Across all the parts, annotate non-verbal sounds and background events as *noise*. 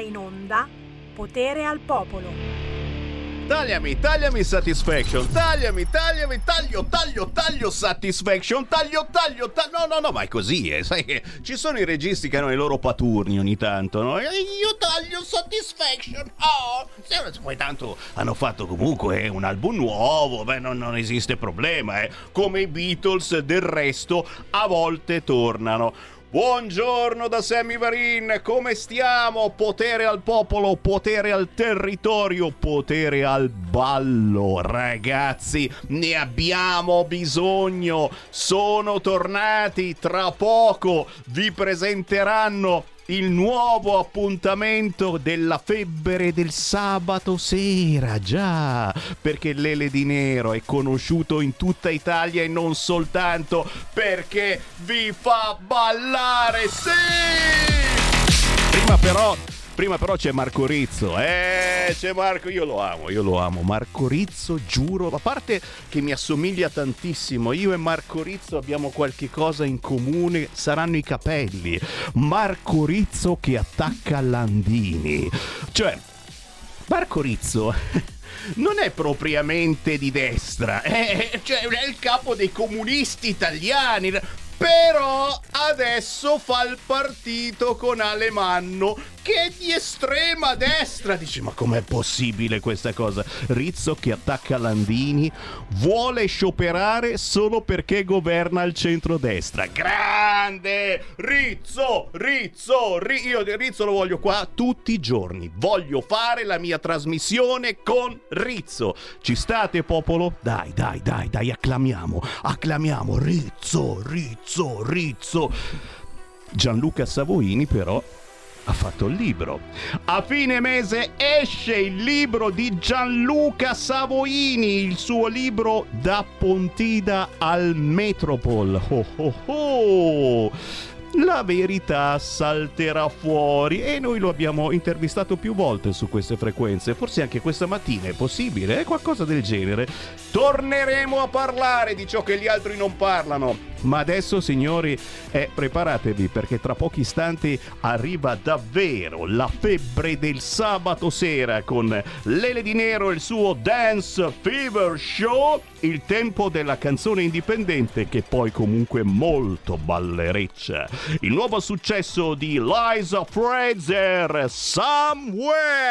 in onda Potere al Popolo. Tagliami, tagliami Satisfaction, tagliami, tagliami, taglio, taglio, taglio Satisfaction, taglio, taglio, taglio. No, no, no, ma è così, eh. Sai che ci sono i registi che hanno i loro paturni ogni tanto, no? Io taglio Satisfaction. Oh, poi tanto hanno fatto comunque un album nuovo, beh, non, non esiste problema, eh. Come i Beatles del resto a volte tornano. Buongiorno da Sammy Varin, come stiamo? Potere al popolo, potere al territorio, potere al ballo. Ragazzi, ne abbiamo bisogno. Sono tornati tra poco. Vi presenteranno il nuovo appuntamento della febbre del sabato sera, già, perché l'Ele di Nero è conosciuto in tutta Italia e non soltanto perché vi fa ballare, sì! Prima però Prima però c'è Marco Rizzo. Eh, c'è Marco, io lo amo, io lo amo. Marco Rizzo, giuro, a parte che mi assomiglia tantissimo, io e Marco Rizzo abbiamo qualche cosa in comune, saranno i capelli. Marco Rizzo che attacca Landini. Cioè, Marco Rizzo *laughs* non è propriamente di destra, è, cioè, è il capo dei comunisti italiani. Però adesso fa il partito con Alemanno che è di estrema destra. Dici, ma com'è possibile questa cosa? Rizzo che attacca Landini vuole scioperare solo perché governa il centrodestra. Grande! Rizzo, Rizzo, Rizzo, io Rizzo lo voglio qua tutti i giorni. Voglio fare la mia trasmissione con Rizzo. Ci state, popolo? Dai, dai, dai, dai, acclamiamo, acclamiamo. Rizzo, Rizzo, Rizzo. Gianluca Savoini però ha fatto il libro. A fine mese esce il libro di Gianluca Savoini, il suo libro Da Pontida al Metropol. Oh oh oh! la verità salterà fuori e noi lo abbiamo intervistato più volte su queste frequenze, forse anche questa mattina è possibile, è qualcosa del genere. Torneremo a parlare di ciò che gli altri non parlano. Ma adesso, signori, eh, preparatevi perché tra pochi istanti arriva davvero la febbre del sabato sera con Lele di Nero e il suo Dance Fever Show, il tempo della canzone indipendente che poi comunque molto ballereccia. Il nuovo successo di Liza Fraser, Somewhere.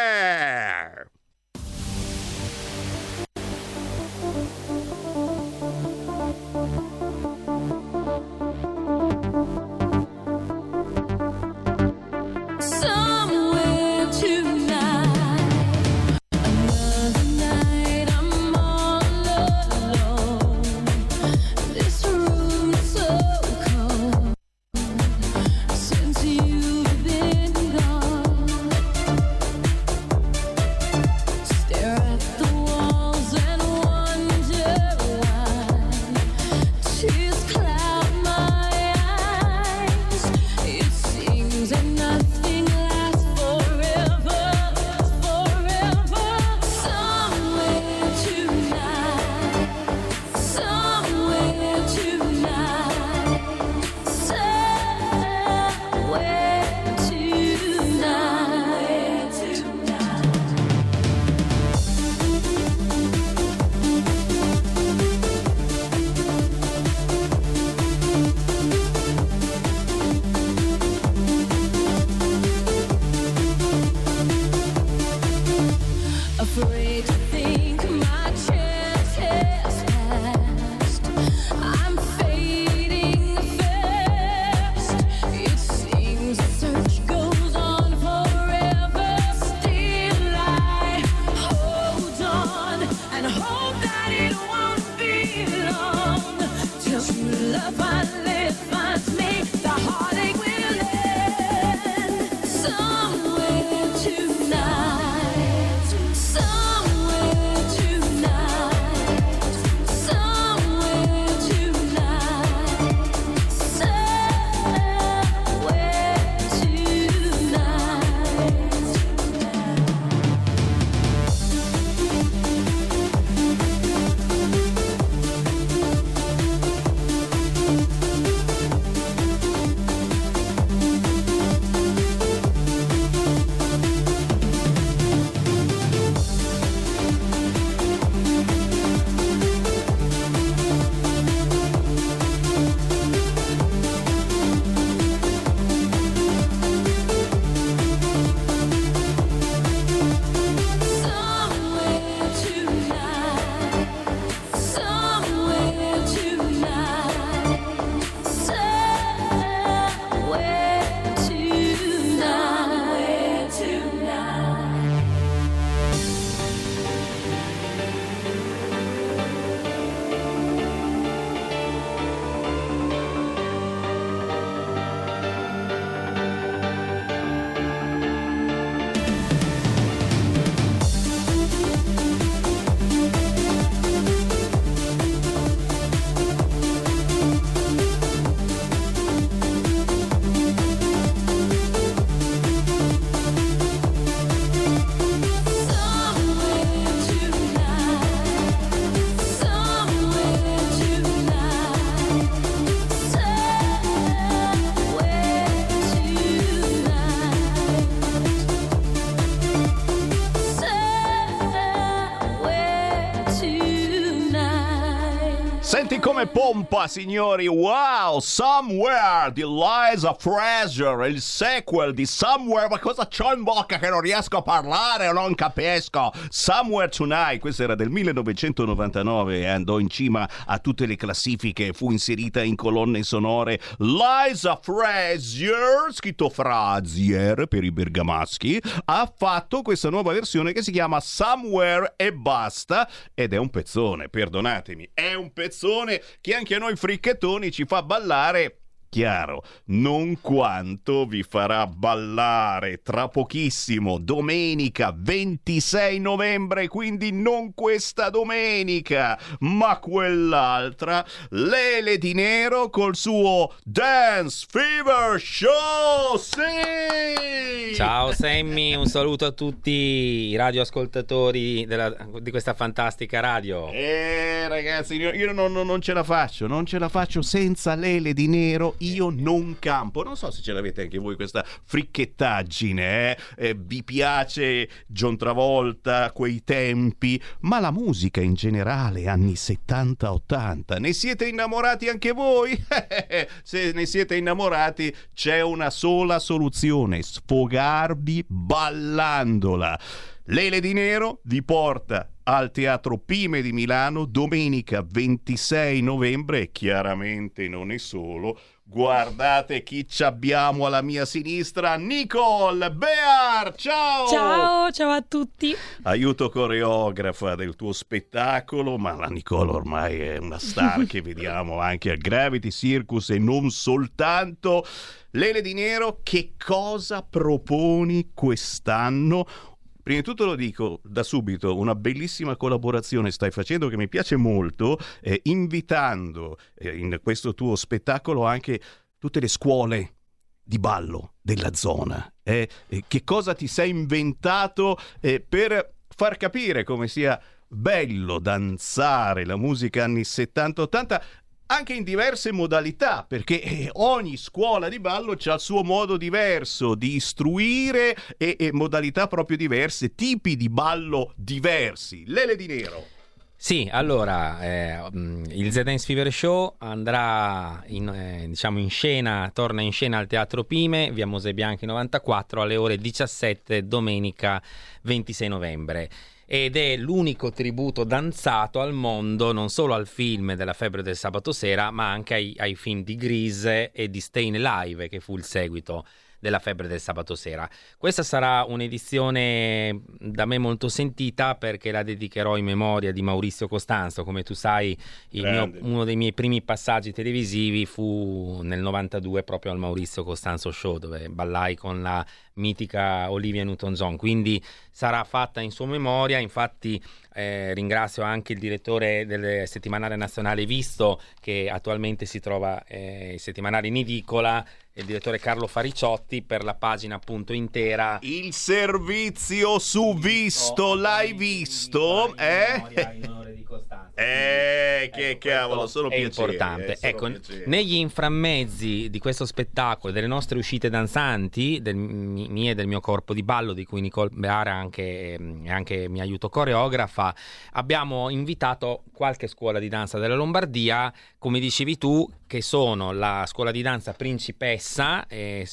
Senti come pompa, signori! Wow! Somewhere di Liza Fraser, il sequel di Somewhere. Ma cosa c'ho in bocca che non riesco a parlare o non capisco? Somewhere Tonight, questo era del 1999 e andò in cima a tutte le classifiche. Fu inserita in colonne sonore. Liza Fraser, scritto Frazier per i bergamaschi, ha fatto questa nuova versione che si chiama Somewhere e basta. Ed è un pezzone, perdonatemi, è un pezzone che anche a noi fricchettoni ci fa ballare Chiaro, non quanto vi farà ballare tra pochissimo, domenica 26 novembre, quindi non questa domenica, ma quell'altra, Lele di Nero col suo Dance Fever Show! Sì! Ciao Sammy, un saluto a tutti i radioascoltatori della, di questa fantastica radio. Eh ragazzi, io, io non, non ce la faccio, non ce la faccio senza Lele di Nero io non campo. Non so se ce l'avete anche voi questa fricchettaggine, eh? Eh, vi piace John Travolta, quei tempi, ma la musica in generale, anni 70-80, ne siete innamorati anche voi? *laughs* se ne siete innamorati c'è una sola soluzione, sfogarvi ballandola. Lele di Nero vi porta al Teatro Pime di Milano domenica 26 novembre e chiaramente non è solo Guardate chi ci abbiamo alla mia sinistra, Nicole Bear, ciao! Ciao, ciao a tutti! Aiuto coreografa del tuo spettacolo, ma la Nicole ormai è una star che vediamo anche al Gravity Circus e non soltanto. Lele di Nero, che cosa proponi quest'anno? Prima di tutto lo dico da subito, una bellissima collaborazione stai facendo che mi piace molto, eh, invitando eh, in questo tuo spettacolo anche tutte le scuole di ballo della zona. Eh, che cosa ti sei inventato eh, per far capire come sia bello danzare la musica anni 70-80 anche in diverse modalità, perché eh, ogni scuola di ballo ha il suo modo diverso di istruire e, e modalità proprio diverse, tipi di ballo diversi. Lele di Nero. Sì, allora eh, il The Dance Fever Show andrà in, eh, diciamo in scena, torna in scena al Teatro Pime, via Mose Bianchi 94 alle ore 17 domenica 26 novembre ed è l'unico tributo danzato al mondo, non solo al film della febbre del sabato sera, ma anche ai, ai film di Grease e di Stayin' Live, che fu il seguito della febbre del sabato sera. Questa sarà un'edizione da me molto sentita perché la dedicherò in memoria di Maurizio Costanzo. Come tu sai, mio, uno dei miei primi passaggi televisivi fu nel 92 proprio al Maurizio Costanzo Show, dove ballai con la mitica Olivia Newton-John. Quindi sarà fatta in sua memoria. Infatti, eh, ringrazio anche il direttore del settimanale nazionale Visto, che attualmente si trova eh, il settimanale in edicola il direttore Carlo Fariciotti per la pagina appunto intera. Il servizio su visto, l'hai visto? Eh? Eh, che ecco, cavolo, sono è piacere, importante. Eh, ecco, piacere. negli inframmezzi di questo spettacolo, delle nostre uscite danzanti, del, mie e del mio corpo di ballo, di cui Nicole Beara anche, è anche mi aiuto coreografa, abbiamo invitato qualche scuola di danza della Lombardia, come dicevi tu, che sono la scuola di danza Principessa, eh,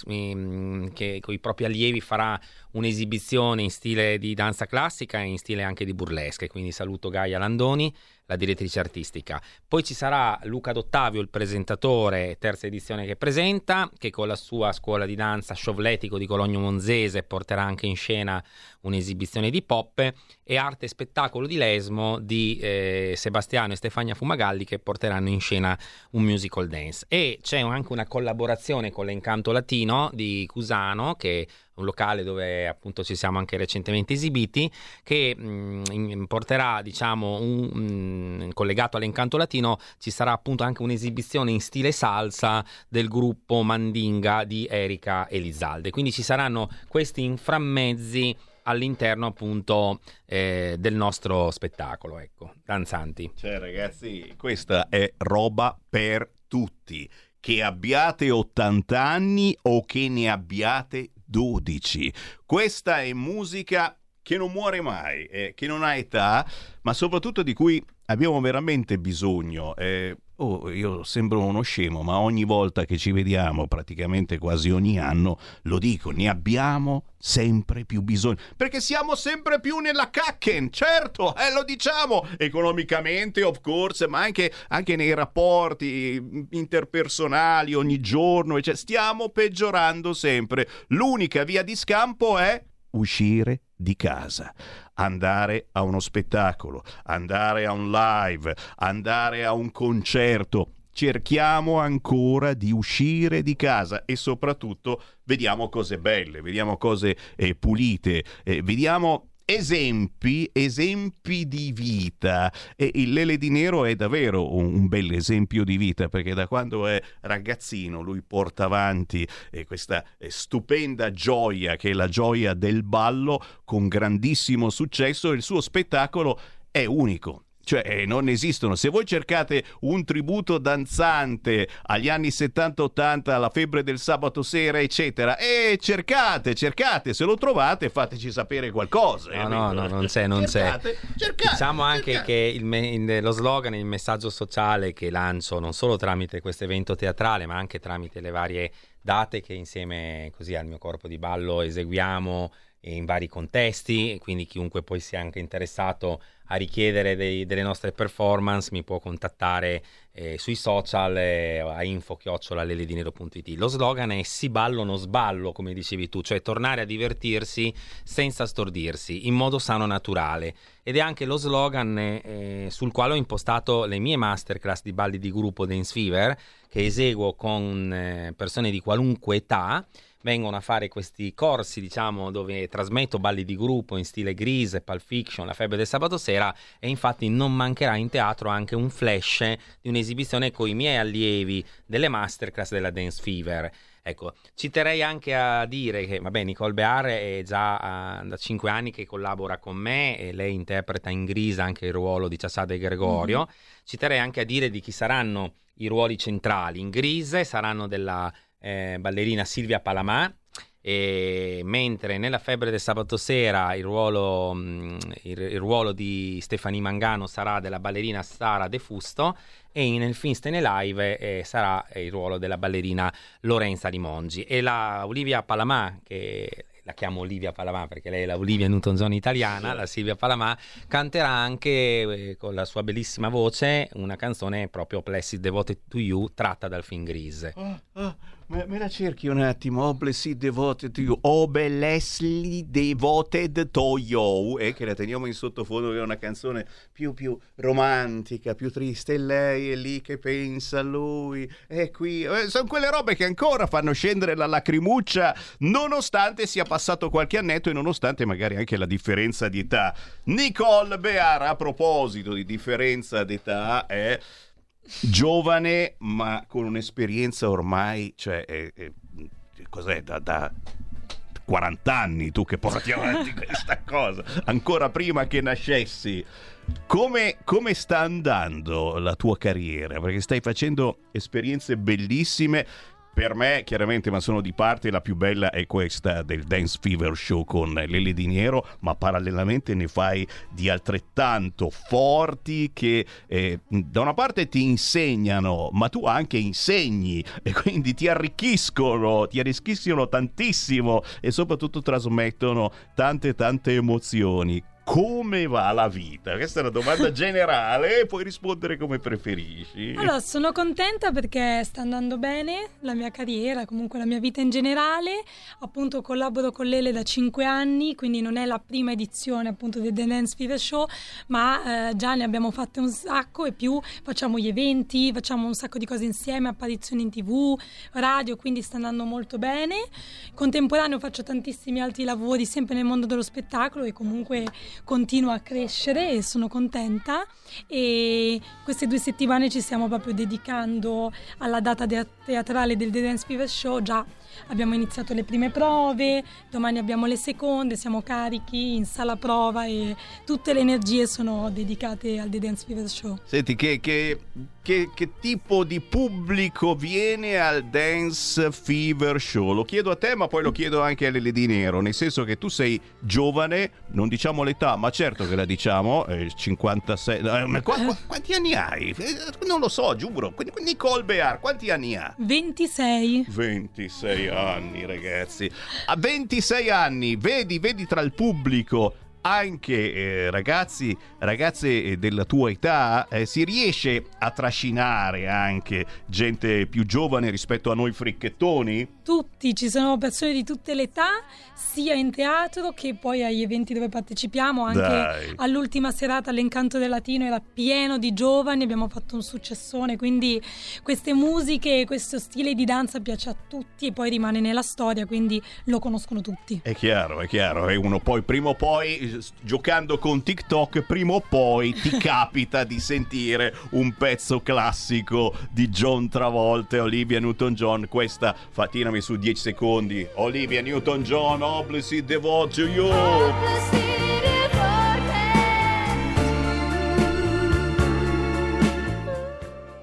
che con i propri allievi farà un'esibizione in stile di danza classica e in stile anche di burlesque. Quindi saluto Gaia Landoni la direttrice artistica. Poi ci sarà Luca D'Ottavio, il presentatore, terza edizione che presenta, che con la sua scuola di danza Sciovletico di Cologno Monzese porterà anche in scena un'esibizione di pop e arte e spettacolo di Lesmo di eh, Sebastiano e Stefania Fumagalli che porteranno in scena un musical dance. E c'è anche una collaborazione con l'Encanto Latino di Cusano che un locale dove appunto ci siamo anche recentemente esibiti, che mh, porterà, diciamo, un, mh, collegato all'incanto latino, ci sarà appunto anche un'esibizione in stile salsa del gruppo Mandinga di Erika Elizalde. Quindi ci saranno questi inframmezzi all'interno appunto eh, del nostro spettacolo, ecco, danzanti. Cioè ragazzi, questa è roba per tutti che abbiate 80 anni o che ne abbiate 12. Questa è musica che non muore mai, eh, che non ha età, ma soprattutto di cui abbiamo veramente bisogno. Eh, oh, io sembro uno scemo, ma ogni volta che ci vediamo, praticamente quasi ogni anno, lo dico, ne abbiamo sempre più bisogno. Perché siamo sempre più nella cacken, certo, eh, lo diciamo, economicamente, of course, ma anche, anche nei rapporti interpersonali ogni giorno, cioè, stiamo peggiorando sempre. L'unica via di scampo è uscire di casa, andare a uno spettacolo, andare a un live, andare a un concerto. Cerchiamo ancora di uscire di casa e soprattutto vediamo cose belle, vediamo cose eh, pulite, eh, vediamo esempi, esempi di vita. E il Lele di Nero è davvero un, un bel esempio di vita perché da quando è ragazzino lui porta avanti eh, questa eh, stupenda gioia che è la gioia del ballo con grandissimo successo. Il suo spettacolo è unico cioè, eh, non esistono. Se voi cercate un tributo danzante agli anni 70-80, alla febbre del sabato sera, eccetera, e cercate, cercate, se lo trovate, fateci sapere qualcosa. No, eh, no, no, non c'è, non cercate, c'è. Cercate, diciamo anche cercate. che me- lo slogan, il messaggio sociale che lancio non solo tramite questo evento teatrale, ma anche tramite le varie date che insieme così al mio corpo di ballo eseguiamo in vari contesti, quindi chiunque poi sia anche interessato a richiedere dei, delle nostre performance mi può contattare eh, sui social eh, a info-leledinero.it. Lo slogan è si ballo non sballo, come dicevi tu, cioè tornare a divertirsi senza stordirsi, in modo sano naturale. Ed è anche lo slogan eh, sul quale ho impostato le mie masterclass di balli di gruppo Dance Fever, che eseguo con eh, persone di qualunque età vengono a fare questi corsi, diciamo, dove trasmetto balli di gruppo in stile Grease, Pulp Fiction, La febbre del sabato sera e infatti non mancherà in teatro anche un flash di un'esibizione con i miei allievi delle masterclass della Dance Fever. Ecco, ci terrei anche a dire che, vabbè, Nicole Bear è già uh, da cinque anni che collabora con me e lei interpreta in grisa anche il ruolo di Ciassade Gregorio. Mm-hmm. Ci terrei anche a dire di chi saranno i ruoli centrali. In grise saranno della eh, ballerina Silvia Palamà. E mentre nella febbre del sabato sera il ruolo, mm, il, il ruolo di Stefani Mangano sarà della ballerina Sara De Fusto e nel Finstene Live eh, sarà il ruolo della ballerina Lorenza Di Mongi e la Olivia Palamà che la chiamo Olivia Palamà perché lei è la Olivia Newton-John italiana, la Silvia Palamà, canterà anche eh, con la sua bellissima voce una canzone proprio Blessed Devoted to You tratta dal film Grease. Oh, oh Me, me, la cerchi un attimo, oh blessed devoted to you, oh blessly devoted to you, eh, che la teniamo in sottofondo, che è una canzone più, più romantica, più triste, e lei è lì che pensa a lui, è qui, eh, sono quelle robe che ancora fanno scendere la lacrimuccia, nonostante sia passato qualche annetto e nonostante magari anche la differenza di età. Nicole Beara, a proposito di differenza d'età, è giovane ma con un'esperienza ormai, cioè, è, è, cos'è, da, da 40 anni tu che porti avanti *laughs* questa cosa, ancora prima che nascessi. Come, come, sta andando la tua carriera? Perché stai facendo esperienze bellissime per me, chiaramente, ma sono di parte, la più bella è questa del Dance Fever Show con Lele Di Nero, ma parallelamente ne fai di altrettanto forti che eh, da una parte ti insegnano, ma tu anche insegni e quindi ti arricchiscono, ti arricchiscono tantissimo e soprattutto trasmettono tante tante emozioni come va la vita? Questa è una domanda generale e *laughs* puoi rispondere come preferisci. Allora, sono contenta perché sta andando bene la mia carriera, comunque la mia vita in generale. Appunto collaboro con Lele da 5 anni, quindi non è la prima edizione appunto del The Dance Fever Show, ma eh, già ne abbiamo fatte un sacco e più facciamo gli eventi, facciamo un sacco di cose insieme, apparizioni in tv, radio, quindi sta andando molto bene. Contemporaneo faccio tantissimi altri lavori sempre nel mondo dello spettacolo e comunque continua a crescere e sono contenta. E queste due settimane ci stiamo proprio dedicando alla data teatrale del The Dance Fever Show già abbiamo iniziato le prime prove, domani abbiamo le seconde, siamo carichi in sala prova e tutte le energie sono dedicate al The Dance Fever Show. Senti, che, che, che, che tipo di pubblico viene al Dance Fever Show? Lo chiedo a te, ma poi lo chiedo anche a Lele Di Nero, nel senso che tu sei giovane, non diciamo l'età, ma certo che la diciamo, eh, 56... eh, qua- quanti anni hai? Eh, Non lo so, giuro. Quindi- Nicole Bear, quanti anni ha? 26. 26 anni, ragazzi. A 26 anni, vedi, vedi tra il pubblico anche eh, ragazzi, ragazze eh, della tua età, eh, si riesce a trascinare anche gente più giovane rispetto a noi fricchettoni? Tutti, ci sono persone di tutte le età, sia in teatro che poi agli eventi dove partecipiamo, anche Dai. all'ultima serata all'Incanto del Latino era pieno di giovani, abbiamo fatto un successone, quindi queste musiche, questo stile di danza piace a tutti e poi rimane nella storia, quindi lo conoscono tutti. È chiaro, è chiaro, e uno poi prima o poi giocando con TikTok, prima o poi ti *laughs* capita di sentire un pezzo classico di John Travolta e Olivia Newton-John. Questa fatinami su 10 secondi. Olivia Newton-John, obviously devote to you.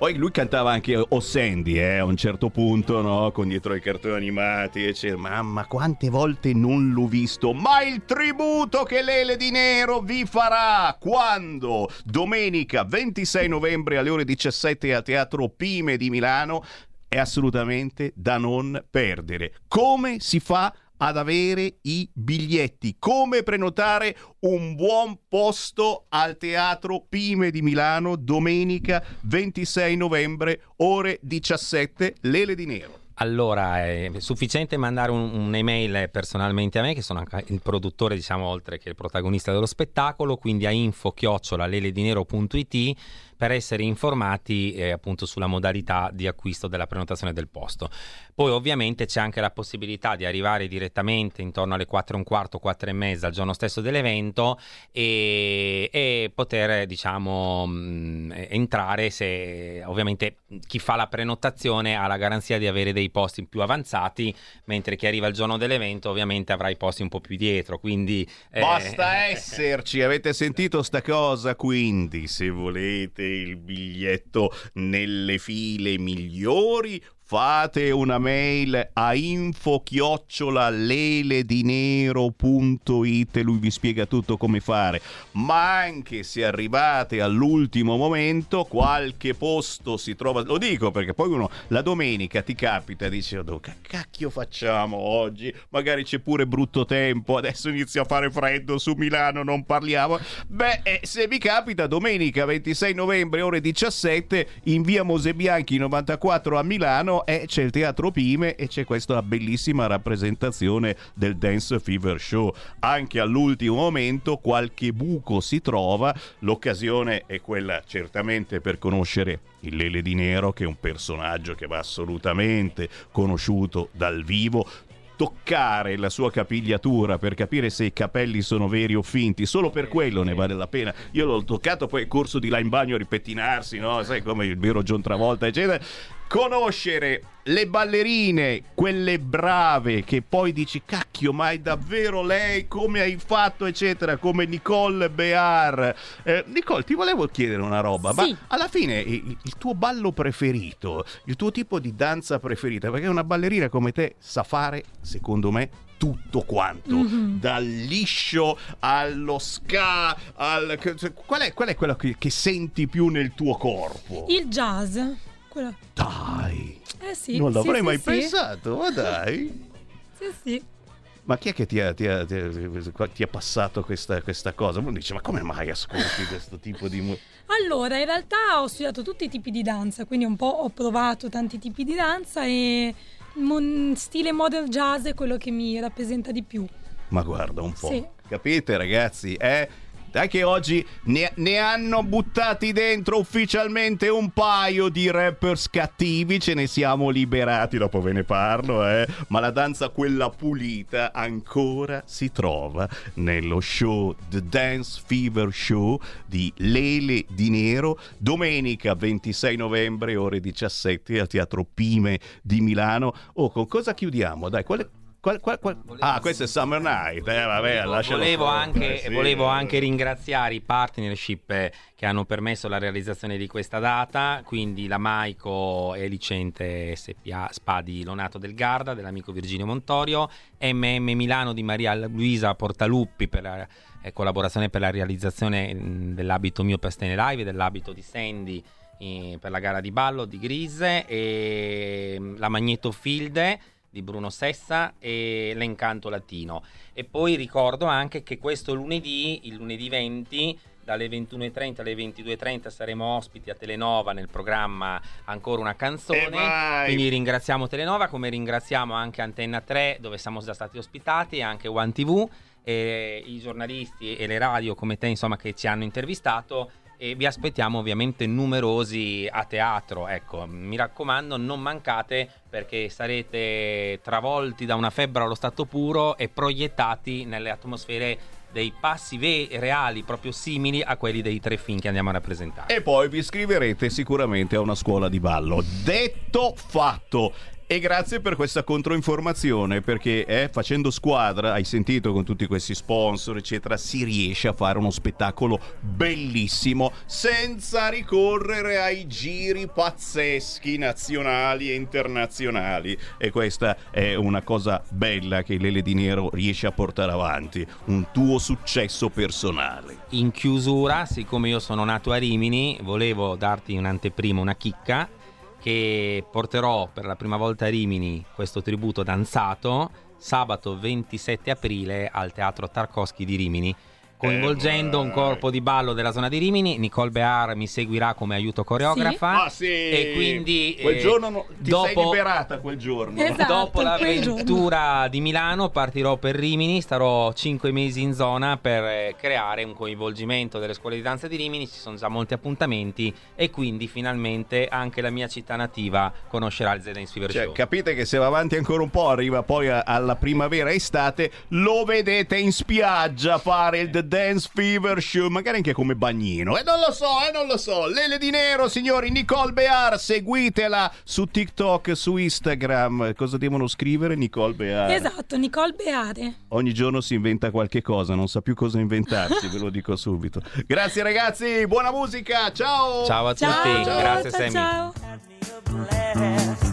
Poi lui cantava anche O Sandy, eh, a un certo punto, no? Con dietro i cartoni animati, eccetera. Mamma, quante volte non l'ho visto. Ma il tributo che Lele di Nero vi farà quando? Domenica 26 novembre alle ore 17 al Teatro Pime di Milano è assolutamente da non perdere. Come si fa ad avere i biglietti? Come prenotare un buon posto al Teatro Pime di Milano domenica 26 novembre ore 17 Lele di Nero? Allora, è sufficiente mandare un- un'email personalmente a me, che sono anche il produttore, diciamo, oltre che il protagonista dello spettacolo, quindi a info-leledinero.it per essere informati eh, appunto sulla modalità di acquisto della prenotazione del posto. Poi ovviamente c'è anche la possibilità di arrivare direttamente intorno alle 4 e un quarto, 4 e mezza il giorno stesso dell'evento e, e poter diciamo mh, entrare se ovviamente chi fa la prenotazione ha la garanzia di avere dei posti più avanzati mentre chi arriva il giorno dell'evento ovviamente avrà i posti un po' più dietro quindi eh, Basta *laughs* esserci, avete sentito sta cosa? Quindi, se volete il biglietto nelle file migliori, fate una mail a info leledinero.it lui vi spiega tutto come fare. Ma anche se arrivate all'ultimo momento qualche posto si trova lo dico perché poi uno la domenica ti capita dice "Oh, che cacchio facciamo oggi? Magari c'è pure brutto tempo adesso inizia a fare freddo su Milano non parliamo. Beh eh, se vi capita domenica 26 novembre ore 17 in via Mosebianchi 94 a Milano e c'è il teatro Pime e c'è questa bellissima rappresentazione del Dance Fever Show anche all'ultimo momento qualche buco si trova l'occasione è quella certamente per conoscere il Lele di Nero che è un personaggio che va assolutamente conosciuto dal vivo toccare la sua capigliatura per capire se i capelli sono veri o finti, solo per quello ne vale la pena. Io l'ho toccato, poi corso di là in bagno a ripettinarsi, no? Sai come il vero John Travolta, eccetera. Conoscere le ballerine, quelle brave, che poi dici, cacchio, ma è davvero lei? Come hai fatto, eccetera, come Nicole Bear. Eh, Nicole, ti volevo chiedere una roba, Sì. ma alla fine il, il tuo ballo preferito, il tuo tipo di danza preferita, perché una ballerina come te sa fare, secondo me, tutto quanto, Mhm. dal liscio allo ska, al... cioè, qual, è, qual è quello che, che senti più nel tuo corpo? Il jazz, quello... Dai, Eh sì, non sì, l'avrei sì, mai sì. pensato, ma *laughs* dai. Sì, sì. Ma chi è che ti ha, ti ha- ti ha- ti ha passato questa, questa cosa? Uno dice, ma come mai ascolti questo tipo di musica? Allora, in realtà ho studiato tutti i tipi di danza, quindi un po' ho provato tanti tipi di danza e mon- stile modern jazz è quello che mi rappresenta di più. Ma guarda un po'. Sì. Capite ragazzi? Eh? Dai che oggi ne, ne, hanno buttati dentro ufficialmente un paio di rappers cattivi, ce ne siamo liberati, dopo ve ne parlo, eh. Ma la danza quella pulita ancora si trova nello show The Dance Fever Show di Lele Di Nero, domenica 26 novembre ore 17 al Teatro Pime di Milano. Oh, con cosa chiudiamo? Dai, quale Qual, qual, qual... Ah, questo è Summer Night. Eh, vabbè, volevo, anche, eh, sì. volevo, anche, ringraziare i partnership che hanno permesso la realizzazione di questa data, quindi la Maico e Licente SPA SPA di Lonato del Garda, dell'amico Virginio Montorio, MM Milano di Maria Luisa Portaluppi per la eh, collaborazione per la realizzazione dell'abito mio per Stene Live e dell'abito di Sandy eh, per la gara di ballo di Grise e la Magneto Field di Bruno Sessa e L'Encanto Latino. E poi ricordo anche che questo lunedì, il lunedì 20, dalle 21.30 alle 22.30 saremo ospiti a Telenova nel programma Ancora una canzone. Quindi ringraziamo Telenova come ringraziamo anche Antenna 3 dove siamo già stati ospitati e anche One TV e i giornalisti e le radio come te insomma che ci hanno intervistato e vi aspettiamo ovviamente numerosi a teatro. Ecco, mi raccomando, non mancate perché sarete travolti da una febbre allo stato puro e proiettati nelle atmosfere dei passi ve- reali proprio simili a quelli dei tre film che andiamo a rappresentare. E poi vi iscriverete sicuramente a una scuola di ballo. Detto fatto, e grazie per questa controinformazione, perché eh, facendo squadra, hai sentito con tutti questi sponsor, eccetera, si riesce a fare uno spettacolo bellissimo senza ricorrere ai giri pazzeschi nazionali e internazionali. E questa è una cosa bella che Lele Di Nero riesce a portare avanti, un tuo successo personale. In chiusura, siccome io sono nato a Rimini, volevo darti un'anteprima, una chicca che porterò per la prima volta a Rimini questo tributo danzato sabato 27 aprile al Teatro Tarkovsky di Rimini coinvolgendo un corpo di ballo della zona di Rimini. Nicole Bear mi seguirà come aiuto coreografa. Sì? Ah, sì. E quindi quel eh, giorno no, ti dopo, sei liberata quel giorno. Esatto, dopo l'avventura di Milano partirò per Rimini, starò cinque mesi in zona per eh, creare un coinvolgimento delle scuole di danza di Rimini. Ci sono già molti appuntamenti e quindi finalmente anche la mia città nativa conoscerà il Zedens Fever cioè, Show. Capite che se va avanti ancora un po' arriva poi alla primavera estate, lo vedete in spiaggia fare il The Dance Fever Show, magari anche come bagnino. E eh, non lo so, eh, non lo so. Lele di Nero, signori, Nicole Bear, seguitela su TikTok, su Instagram. Cosa devono scrivere Nicole Bear? Esatto, Nicole Beare. Ogni giorno si inventa qualche cosa, non sa più cosa inventarsi, ve lo dico subito. Grazie ragazzi, buona musica, ciao! Ciao a ciao, tutti, ciao, grazie ciao, Sammy. Ciao.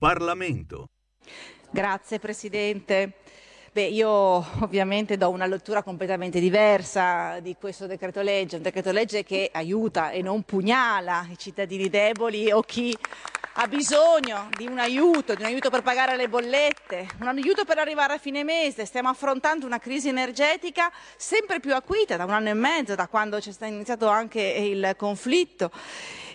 Parlamento. Grazie Presidente. Beh, io ovviamente do una lettura completamente diversa di questo decreto legge, un decreto legge che aiuta e non pugnala i cittadini deboli o chi ha bisogno di un aiuto, di un aiuto per pagare le bollette, un aiuto per arrivare a fine mese. Stiamo affrontando una crisi energetica sempre più acuita da un anno e mezzo, da quando c'è iniziato anche il conflitto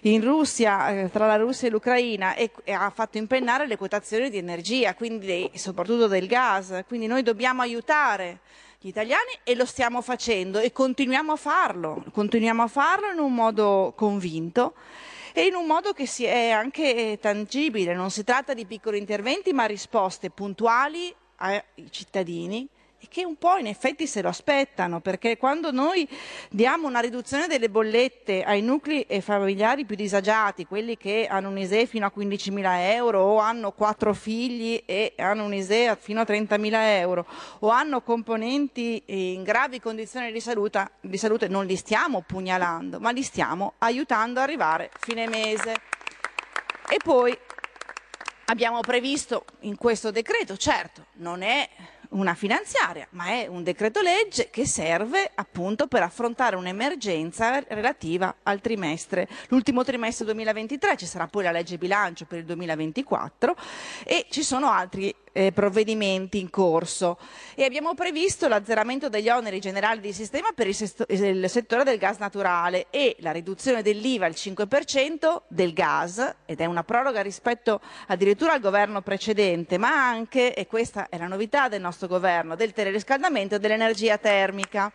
in Russia, eh, tra la Russia e l'Ucraina e, ha fatto impennare le quotazioni di energia, quindi soprattutto del gas. Quindi noi dobbiamo aiutare gli italiani e lo stiamo facendo e continuiamo a farlo, continuiamo a farlo in un modo convinto e in un modo che sia anche tangibile. Non si tratta di piccoli interventi, ma risposte puntuali ai cittadini e che un po' in effetti se lo aspettano, perché quando noi diamo una riduzione delle bollette ai nuclei familiari più disagiati, quelli che hanno un ISEE fino a 15.000 euro o hanno quattro figli e hanno un ISEE fino a 30.000 euro o hanno componenti in gravi condizioni di salute, di salute non li stiamo pugnalando, ma li stiamo aiutando ad arrivare fine mese. E poi abbiamo previsto in questo decreto, certo, non è una finanziaria, ma è un decreto legge che serve appunto per affrontare un'emergenza relativa al trimestre, l'ultimo trimestre 2023, ci sarà poi la legge bilancio per il 2024 e ci sono altri eh, provvedimenti in corso e abbiamo previsto l'azzeramento degli oneri generali di sistema per il, sesto- il settore del gas naturale e la riduzione dell'IVA al 5% del gas ed è una proroga rispetto addirittura al governo precedente, ma anche, e questa è la novità del nostro governo, del teleriscaldamento e dell'energia termica.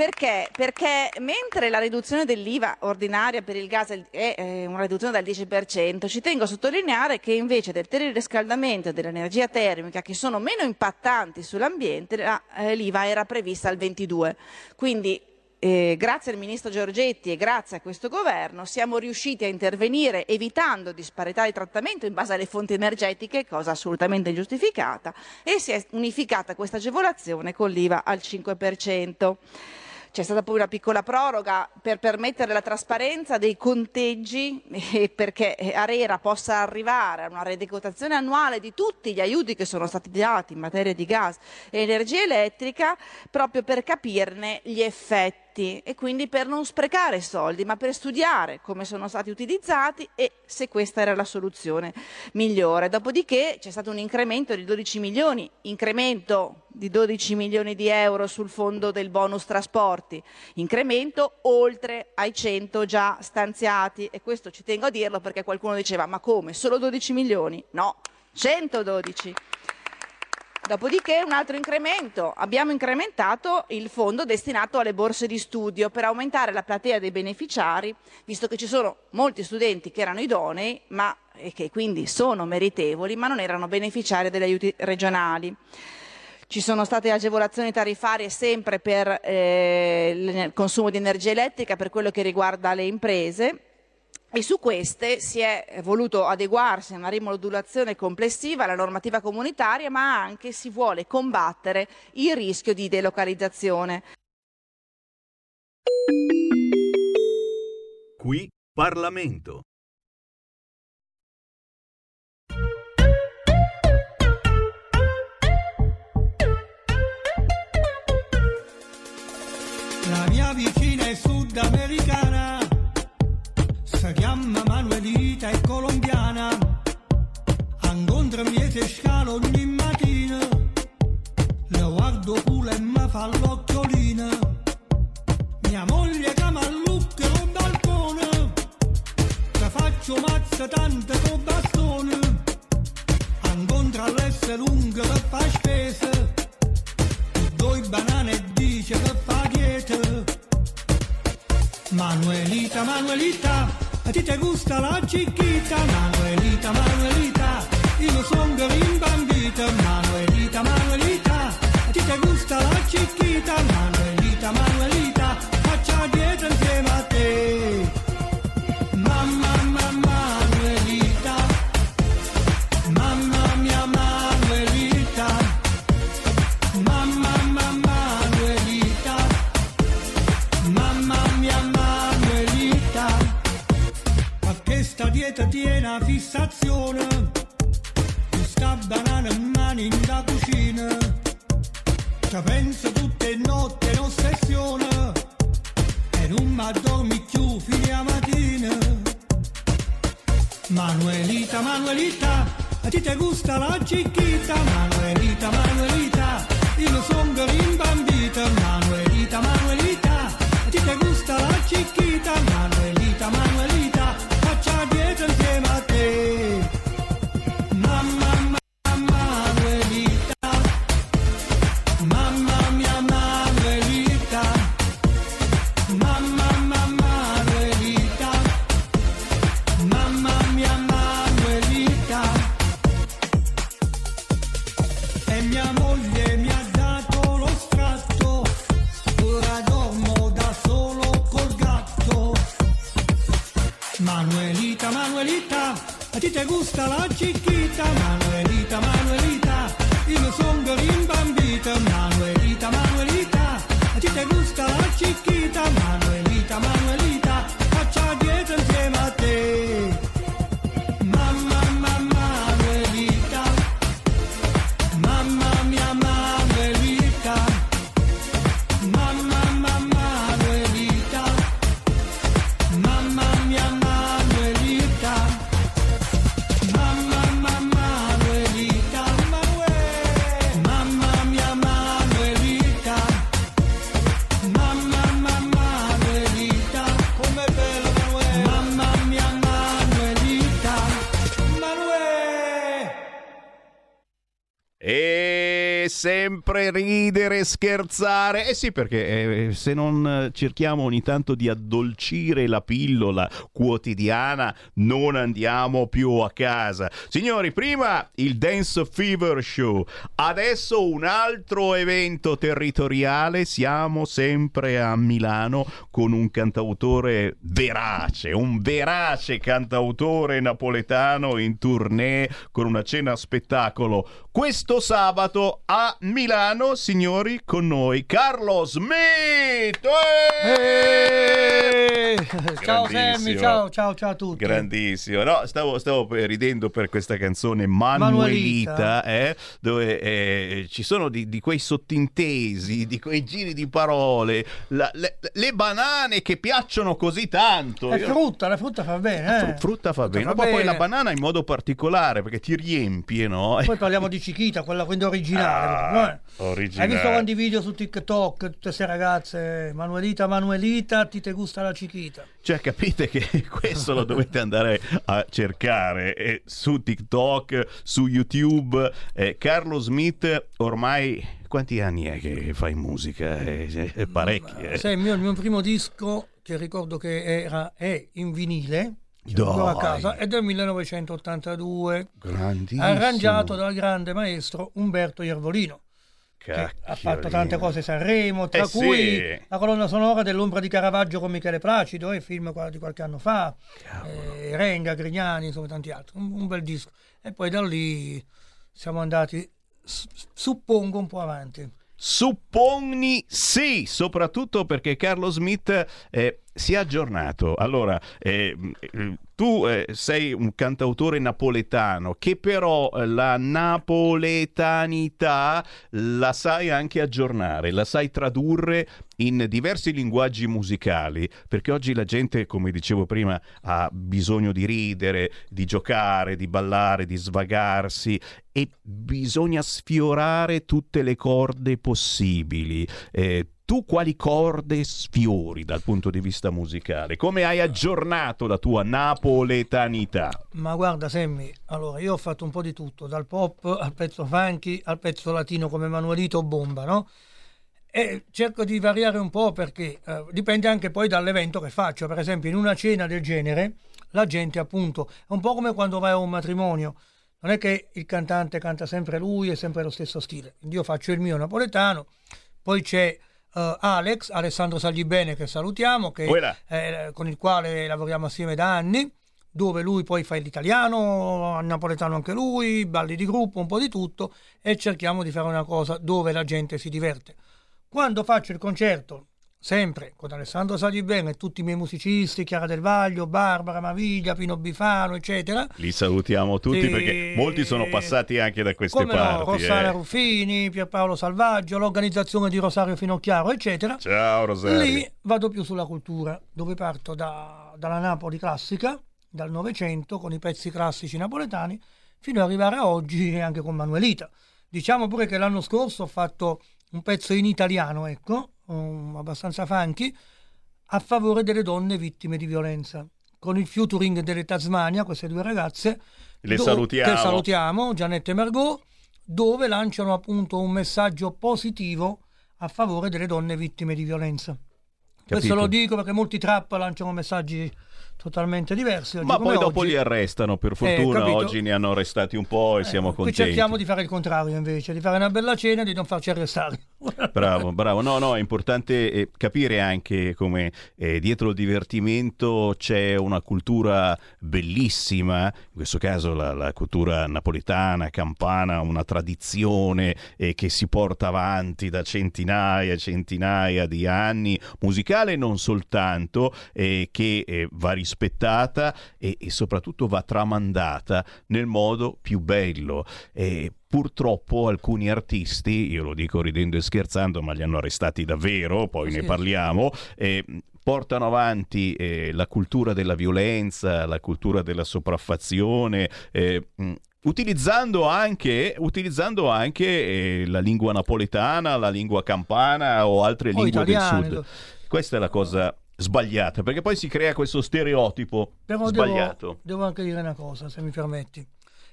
Perché? Perché mentre la riduzione dell'IVA ordinaria per il gas è una riduzione del 10%, ci tengo a sottolineare che invece del teleriscaldamento e dell'energia termica, che sono meno impattanti sull'ambiente, eh, l'IVA era prevista al 22%. Quindi eh, grazie al ministro Giorgetti e grazie a questo governo siamo riusciti a intervenire evitando disparità di trattamento in base alle fonti energetiche, cosa assolutamente ingiustificata, e si è unificata questa agevolazione con l'IVA al 5%. C'è stata poi una piccola proroga per permettere la trasparenza dei conteggi *laughs* e perché Arera possa arrivare a una rendicontazione annuale di tutti gli aiuti che sono stati dati in materia di gas e energia elettrica proprio per capirne gli effetti progetti e quindi per non sprecare soldi, ma per studiare come sono stati utilizzati e se questa era la soluzione migliore. Dopodiché c'è stato un incremento di 12 milioni, incremento di 12 milioni di euro sul fondo del bonus trasporti, incremento oltre ai 100 già stanziati e questo ci tengo a dirlo perché qualcuno diceva ma come, solo 12 milioni? No, 112. Dopodiché un altro incremento, abbiamo incrementato il fondo destinato alle borse di studio per aumentare la platea dei beneficiari, visto che ci sono molti studenti che erano idonei ma, e che quindi sono meritevoli, ma non erano beneficiari degli aiuti regionali. Ci sono state agevolazioni tariffarie sempre per eh, il consumo di energia elettrica per quello che riguarda le imprese e su queste si è voluto adeguarsi a una rimodulazione complessiva alla normativa comunitaria, ma anche si vuole combattere il rischio di delocalizzazione. Qui Parlamento. Manuelita, è colombiana, incontra miete scalo ogni mattina, le guardo culo e mi fa l'occhiolina, mia moglie che mallucca con balcone, che faccio mazza tante con bastone, incontra l'esse lunga che fa spese, due banane e dice che fa dieta. Manuelita, Manuelita, a ti te gusta la chiquita, Manuelita, Manuelita, io sono rimbambita, Manuelita, Manuelita, a ti te gusta la chiquita, Manuelita, Manuelita, faccia dietro tiene fissazione, sta banana in mano in da cucina. Ci penso tutte notte, non ossessione, e non mi addormi più fino a mattina. Manuelita, Manuelita, a ti te gusta la chiquita? Manuelita, Manuelita, io sono rimbambita. Manuelita, Manuelita, a ti te gusta la chiquita? E sempre ridere e scherzare. Eh sì, perché eh, se non eh, cerchiamo ogni tanto di addolcire la pillola quotidiana, non andiamo più a casa. Signori, prima il Dance Fever Show, adesso un altro evento territoriale. Siamo sempre a Milano con un cantautore verace, un verace cantautore napoletano in tournée con una cena spettacolo. Questo sabato a Milano, signori, con noi Carlo Smith! Eh! Ciao Sammy, ciao, ciao, ciao a tutti. Grandissimo, no, stavo, stavo ridendo per questa canzone Manuelita, Manuelita. eh, dove eh, ci sono di, di quei sottintesi, di quei giri di parole, la- le, le banane che piacciono così tanto. Io- frutta, la frutta fa bene, eh. Fru- frutta fa bene, fa ma poi bene. la banana in modo particolare perché ti riempie, no? Poi parliamo di Chiquita, quella quindi originale. Ah, originale. Hai visto quanti video su TikTok, tutte queste ragazze, Manuelita, Manuelita, ti te gusta la Chiquita. Cioè, capite che *laughs* questo lo dovete andare a cercare eh, su TikTok, su YouTube. Eh, Carlo Smith, ormai quanti anni è che fai musica? Eh, eh, parecchi. eh. Sai, il mio, il mio primo disco, che ricordo che era, è in vinile, a casa, è del 1982, Grandissimo. arrangiato dal grande maestro Umberto Iervolino. Che ha fatto tante cose Sanremo, tra Eh sì. cui la colonna sonora dell'Ombra di Caravaggio con Michele Placido, il film qua- di qualche anno fa, eh, Renga, Grignani, insomma tanti altri, un, un bel disco. E poi da lì siamo andati, suppongo, un po' avanti. Supponi sì, soprattutto perché Carlo Smith eh, si è aggiornato. Allora, eh, eh, tu eh, sei un cantautore napoletano che però eh, la napoletanità la sai anche aggiornare, la sai tradurre in diversi linguaggi musicali, perché oggi la gente, come dicevo prima, ha bisogno di ridere, di giocare, di ballare, di svagarsi e bisogna sfiorare tutte le corde possibili. Eh, tu quali corde sfiori dal punto di vista musicale? Come hai aggiornato la tua napoletanità? Ma guarda Sammy, allora io ho fatto un po' di tutto, dal pop al pezzo funky al pezzo latino come Manuelito Bomba, no? E cerco di variare un po' perché eh, dipende anche poi dall'evento che faccio. Per esempio, in una cena del genere, la gente appunto è un po' come quando vai a un matrimonio. Non è che il cantante canta sempre lui e sempre lo stesso stile. Io faccio il mio napoletano, poi c'è eh, Alex, Alessandro Saglibene che salutiamo, che, eh, con il quale lavoriamo assieme da anni dove lui poi fa l'italiano, napoletano anche lui, balli di gruppo, un po' di tutto e cerchiamo di fare una cosa dove la gente si diverte. Quando faccio il concerto sempre con Alessandro Salibene e tutti i miei musicisti, Chiara Del Vaglio, Barbara Maviglia, Pino Bifano, eccetera. Li salutiamo tutti E- perché molti sono passati anche da queste Come no, parti. Rossana eh. Ruffini, Pierpaolo Salvaggio, l'organizzazione di Rosario Finocchiaro, eccetera. Ciao Rosario. Lì vado più sulla cultura, dove parto da- dalla Napoli classica, dal Novecento, con i pezzi classici napoletani, fino ad arrivare a oggi e anche con Manuelita. Diciamo pure che l'anno scorso ho fatto un pezzo in italiano, ecco, um, abbastanza funky, a favore delle donne vittime di violenza. Con il featuring delle Tasmania, queste due ragazze, Le do- salutiamo. che salutiamo, Gianette e Margot, dove lanciano appunto un messaggio positivo a favore delle donne vittime di violenza. Questo Capito. lo dico perché molti trap lanciano messaggi totalmente diversi. oggi Ma poi dopo oggi. li arrestano, per Eh, fortuna capito? oggi ne hanno arrestati un po' e siamo Qui contenti. cerchiamo di fare il contrario invece, di fare una bella cena e di non farci arrestare. *laughs* Bravo, bravo. No, no, è importante eh, capire anche come eh, dietro il divertimento c'è una cultura bellissima, in questo caso la, la cultura napoletana, campana, una tradizione eh, che si porta avanti da centinaia e centinaia di anni, musicale non soltanto, eh, che eh, va rispettata e, e soprattutto va tramandata nel modo più bello. Purtroppo alcuni artisti, io lo dico ridendo e scherzando, ma li hanno arrestati davvero, poi ne Sì. parliamo, eh, portano avanti eh, la cultura della violenza, la cultura della sopraffazione. eh, mh, Utilizzando anche, utilizzando anche eh, la lingua napoletana, la lingua campana o altre O lingue italiane, del sud. Questa è la cosa sbagliata, perché poi si crea questo stereotipo Però sbagliato. devo, devo anche dire una cosa, se mi permetti.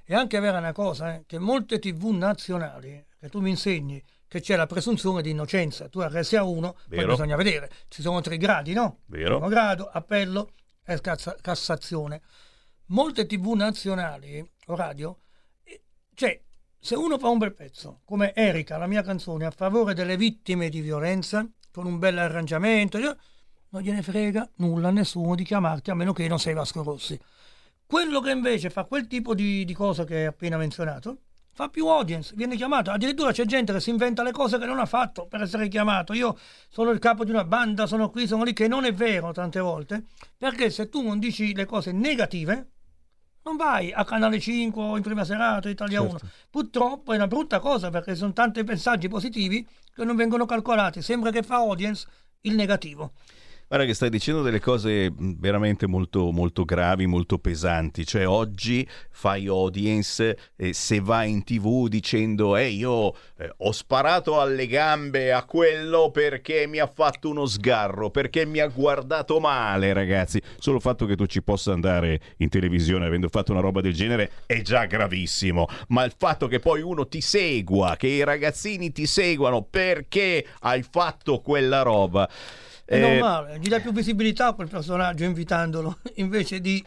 È anche vera una cosa, eh, che molte tv nazionali, che tu mi insegni, che c'è la presunzione di innocenza. Tu arresti a uno, poi Vero. bisogna vedere. Ci sono tre gradi, no? Vero. Primo grado, appello e Cassazione. Molte tv nazionali o radio, eh, cioè, se uno fa un bel pezzo, come Erika, la mia canzone, a favore delle vittime di violenza, con un bel arrangiamento, non gliene frega nulla a nessuno di chiamarti a meno che non sei Vasco Rossi. Quello che invece fa quel tipo di, di cosa che hai appena menzionato, fa più audience, viene chiamato. Addirittura c'è gente che si inventa le cose che non ha fatto per essere chiamato. Io sono il capo di una banda, sono qui, sono lì, che non è vero tante volte, perché se tu non dici le cose negative, non vai a Canale 5 o in prima serata, Italia 1. Purtroppo è una brutta cosa perché sono tanti messaggi positivi che non vengono calcolati. Sembra che fa audience il negativo. Guarda che stai dicendo delle cose mh, veramente molto, molto gravi, molto pesanti. Cioè oggi fai audience eh, se vai in tv dicendo eh io eh, ho sparato alle gambe a quello perché mi ha fatto uno sgarro, perché mi ha guardato male ragazzi. Solo il fatto che tu ci possa andare in televisione avendo fatto una roba del genere è già gravissimo. Ma il fatto che poi uno ti segua, che i ragazzini ti seguano perché hai fatto quella roba... È eh, normale, gli dai più visibilità a quel personaggio invitandolo, *laughs* invece di,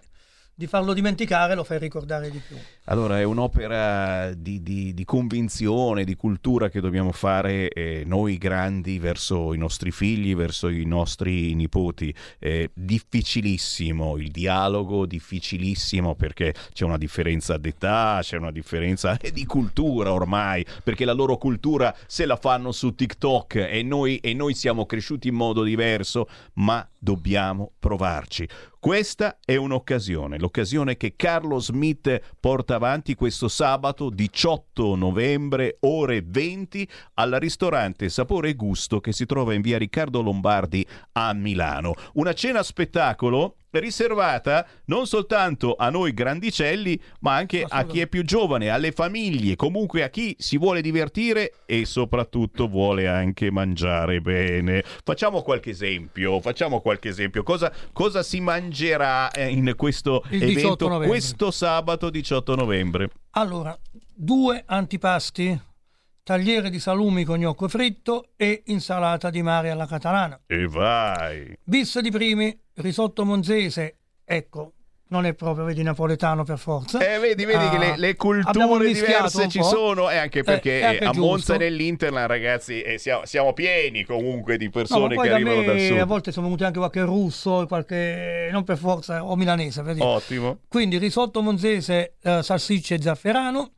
di farlo dimenticare lo fai ricordare di più. Allora, è un'opera di, di- di convinzione, di cultura che dobbiamo fare eh, noi grandi verso i nostri figli, verso i nostri nipoti. È difficilissimo il dialogo, difficilissimo perché c'è una differenza d'età, c'è una differenza eh, *laughs* di cultura ormai, perché la loro cultura se la fanno su TikTok e noi, e noi siamo cresciuti in modo diverso, ma dobbiamo provarci. Questa è un'occasione, l'occasione che Carlo Smith porta avanti questo sabato 18 novembre, ore 20, al ristorante Sapore e Gusto che si trova in via Riccardo Lombardi a Milano. Una cena spettacolo riservata non soltanto a noi grandicelli, ma anche a chi è più giovane, alle famiglie, comunque a chi si vuole divertire e soprattutto vuole anche mangiare bene. Facciamo qualche esempio, facciamo qualche esempio. Cosa, cosa si mangerà eh, in questo Il 18 evento questo sabato 18 novembre? Allora, due antipasti, tagliere di salumi con gnocco fritto e insalata di mare alla catalana. E vai! Bis di primi, risotto monzese, ecco, non è proprio vedi napoletano per forza. Eh, vedi, vedi che le, le abbiamo culture diverse ci sono, e anche perché Eh, anche eh, a Monza giusto. e nell'Interland, ragazzi, eh, siamo, siamo pieni comunque di No, persone poi che da arrivano me dal sud. a volte sono venuti anche qualche russo, qualche non per forza, o milanese, per dire. Ottimo. Quindi risotto monzese, eh, salsicce e zafferano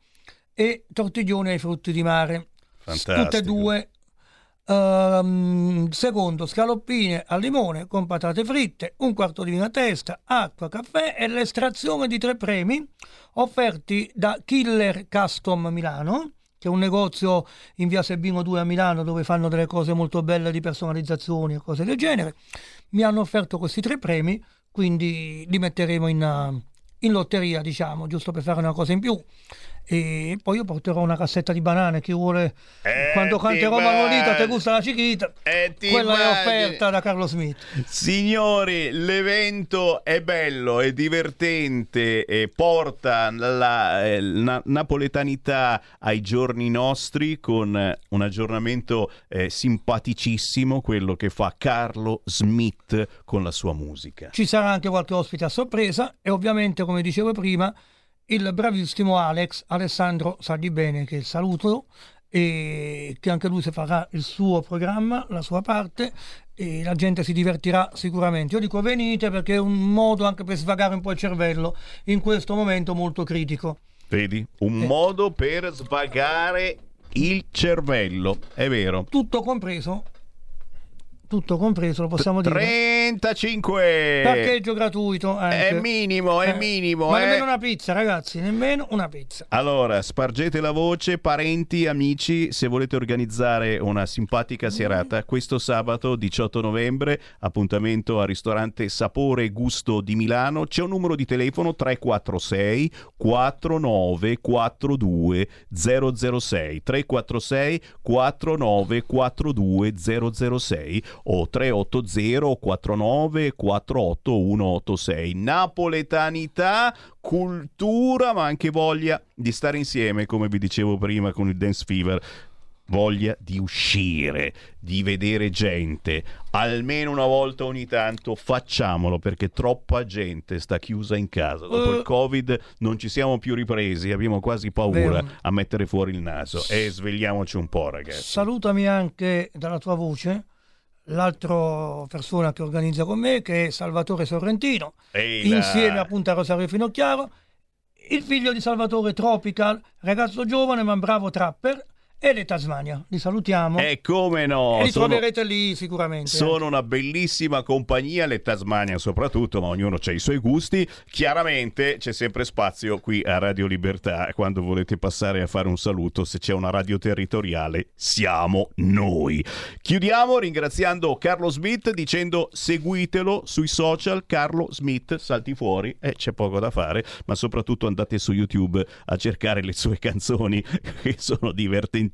e tortiglione ai frutti di mare. Fantastico. Tutte e due Ehm, secondo, scaloppine al limone con patate fritte, un quarto di vino a testa, acqua, caffè e l'estrazione di tre premi offerti da Killer Custom Milano che è un negozio in via Sebino 2 a Milano dove fanno delle cose molto belle di personalizzazioni e cose del genere. Mi hanno offerto questi tre premi, quindi li metteremo in, in lotteria, diciamo, giusto per fare una cosa in più e poi io porterò una cassetta di banane chi vuole Eh, quando canterò. Manolita te gusta la chiquita Eh, quella è immagini. offerta da Carlo Smith Signori, l'evento è bello, è divertente e porta la eh, na- napoletanità ai giorni nostri con un aggiornamento eh, simpaticissimo, quello che fa Carlo Smith con la sua musica. ci sarà anche qualche ospite a sorpresa e ovviamente come dicevo prima il bravissimo Alex Alessandro sa di bene che saluto e che anche lui si farà il suo programma, la sua parte e la gente si divertirà sicuramente. Io dico venite perché è un modo anche per svagare un po' il cervello in questo momento molto critico. Vedi? Un modo per svagare il cervello, è vero. Tutto compreso, tutto compreso lo possiamo dire. 35! Parcheggio gratuito. anche. È minimo, è Eh, minimo. Ma eh. nemmeno una pizza, ragazzi, nemmeno una pizza. Allora, spargete la voce, parenti, amici, se volete organizzare una simpatica serata questo sabato 18 novembre, appuntamento al ristorante Sapore e Gusto di Milano, c'è un numero di telefono 346 4942 006 346 4942 006 o 380 49 48 186 napoletanità cultura ma anche voglia di stare insieme come vi dicevo prima con il Dance Fever. Voglia di uscire di vedere gente. Almeno una volta ogni tanto facciamolo perché troppa gente sta chiusa in casa. Dopo Eh. il covid non ci siamo più ripresi abbiamo quasi paura Vero. a mettere fuori il naso. E svegliamoci un po' ragazzi. Salutami anche dalla tua voce l'altra persona che organizza con me, che è Salvatore Sorrentino, Ehi là. insieme appunto a Rosario Finocchiaro, il figlio di Salvatore Tropical, ragazzo giovane ma bravo trapper, e le Tasmania. Li salutiamo. e come no e li sono- troverete lì sicuramente. Sono una bellissima compagnia, le Tasmania soprattutto, ma ognuno ha i suoi gusti. Chiaramente c'è sempre spazio qui a Radio Libertà. Quando volete passare a fare un saluto, se c'è una radio territoriale, siamo noi. Chiudiamo ringraziando Carlo Smith dicendo seguitelo sui social. Carlo Smith, salti fuori, e c'è poco da fare, ma soprattutto andate su YouTube a cercare le sue canzoni *laughs* che sono divertentissime.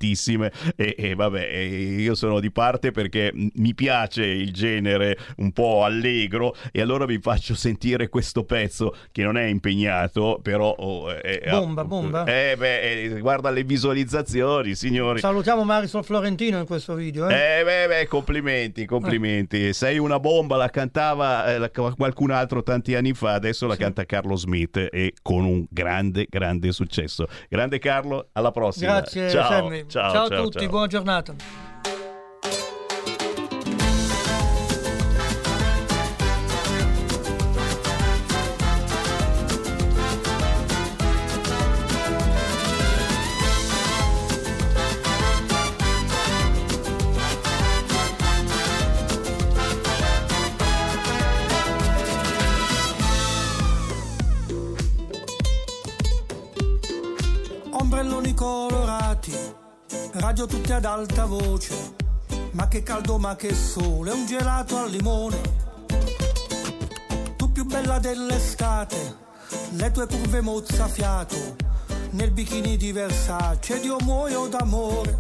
E, e vabbè, io sono di parte perché mi piace il genere un po' allegro e allora vi faccio sentire questo pezzo che non è impegnato, però oh, è- Bomba, bomba. Eh beh, eh, guarda le visualizzazioni, signori. Salutiamo Marisol Florentino in questo video. Eh? Eh beh, beh, complimenti, complimenti. Sei una bomba, la cantava eh, la- qualcun altro tanti anni fa, adesso la canta Carlo Smith e con un grande, grande successo. Grande Carlo, alla prossima. Grazie ciao, Sammy. Ciao, a tutti, ciao. buona giornata. ombrelloni colorati, radio tutte ad alta voce, ma che caldo, ma che sole, un gelato al limone. Tu più bella dell'estate, le tue curve mozzafiato, nel bikini di Versace, ed io muoio d'amore.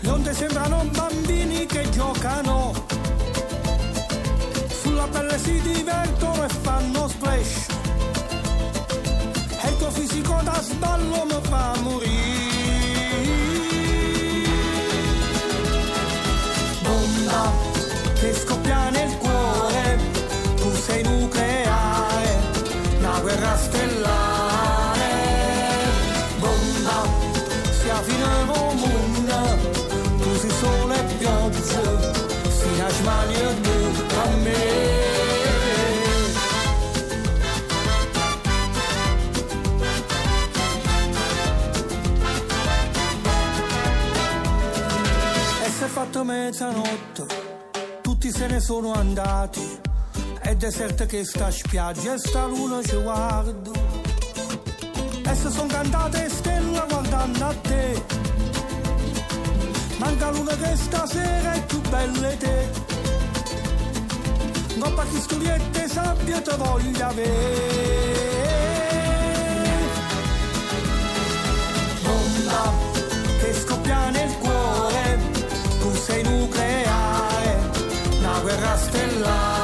Le onde sembrano bambini che giocano, sulla pelle si divertono e fanno splash e il tuo fisico da sballo mi fa morire. rabbia nel cuore, tu sei nucleare, la guerra stellare. Bomba, sia fino al mondo, tu sei sole e pioggia, si nasce e tu a me. fatto mezzanotte tutti se ne sono andati. È deserta che sta spiaggia e sta luna ci guarda. E se sono cantate stelle guardando a te. Manca luna che stasera è più bella te. Coppa chi studiette sabbia te voglia avere. Bomba che scoppia nel cuore, tu sei nucleare, una guerra stellare.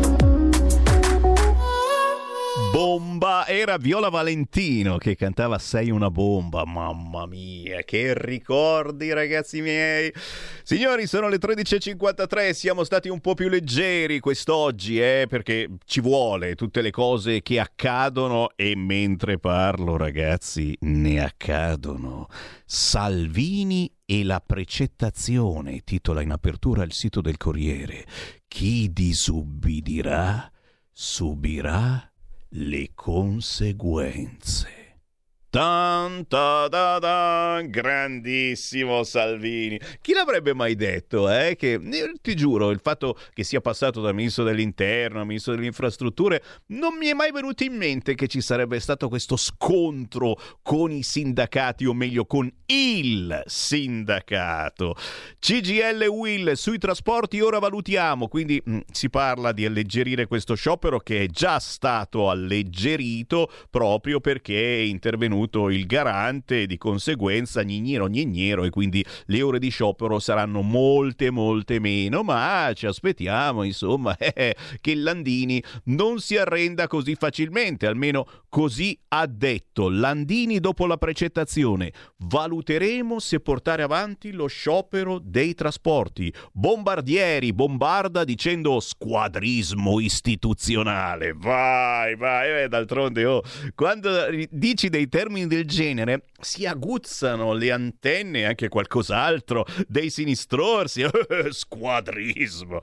Era Viola Valentino che cantava Sei una bomba. Mamma mia, che ricordi, ragazzi miei. Signori, sono le 13.53. Siamo stati un po' più leggeri quest'oggi, eh, perché ci vuole tutte le cose che accadono. E mentre parlo, ragazzi, ne accadono. Salvini e la precettazione, titola in apertura il sito del Corriere. Chi disubbidirà subirà le conseguenze. Tan, ta, da, da, grandissimo Salvini. Chi l'avrebbe mai detto? Eh? Che, eh, ti giuro, il fatto che sia passato da ministro dell'interno a ministro delle infrastrutture non mi è mai venuto in mente che ci sarebbe stato questo scontro con i sindacati, o meglio con il sindacato. CGL Will sui trasporti ora valutiamo, quindi mh, si parla di alleggerire questo sciopero che è già stato alleggerito proprio perché è intervenuto il garante e di conseguenza gnignero gnignero e quindi le ore di sciopero saranno molte molte meno ma ci aspettiamo insomma *laughs* eh, che Landini non si arrenda così facilmente almeno così ha detto. Landini dopo la precettazione valuteremo se portare avanti lo sciopero dei trasporti. Bombardieri bombarda dicendo squadrismo istituzionale. Vai vai eh, d'altronde oh, quando dici dei termini del genere si aguzzano le antenne e anche qualcos'altro dei sinistrorsi *laughs* squadrismo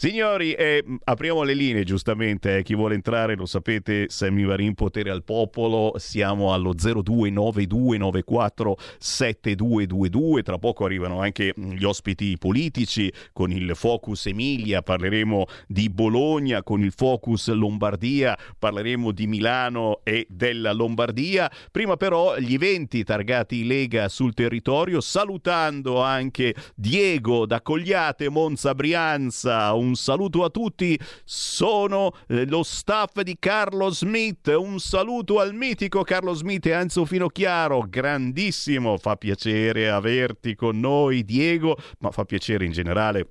Signori, eh, apriamo le linee giustamente, eh, chi vuole entrare lo sapete, Sammy Varin, potere al popolo, siamo allo 0292947222, tra poco arrivano anche gli ospiti politici con il Focus Emilia, parleremo di Bologna, con il Focus Lombardia, parleremo di Milano e della Lombardia, prima però gli eventi targati Lega sul territorio, salutando anche Diego da Cogliate, Monza Brianza, un saluto a tutti, sono eh, lo staff di Carlo Smith, un saluto al mitico Carlo Smith e Anzo Finocchiaro, grandissimo, fa piacere averti con noi Diego, ma fa piacere in generale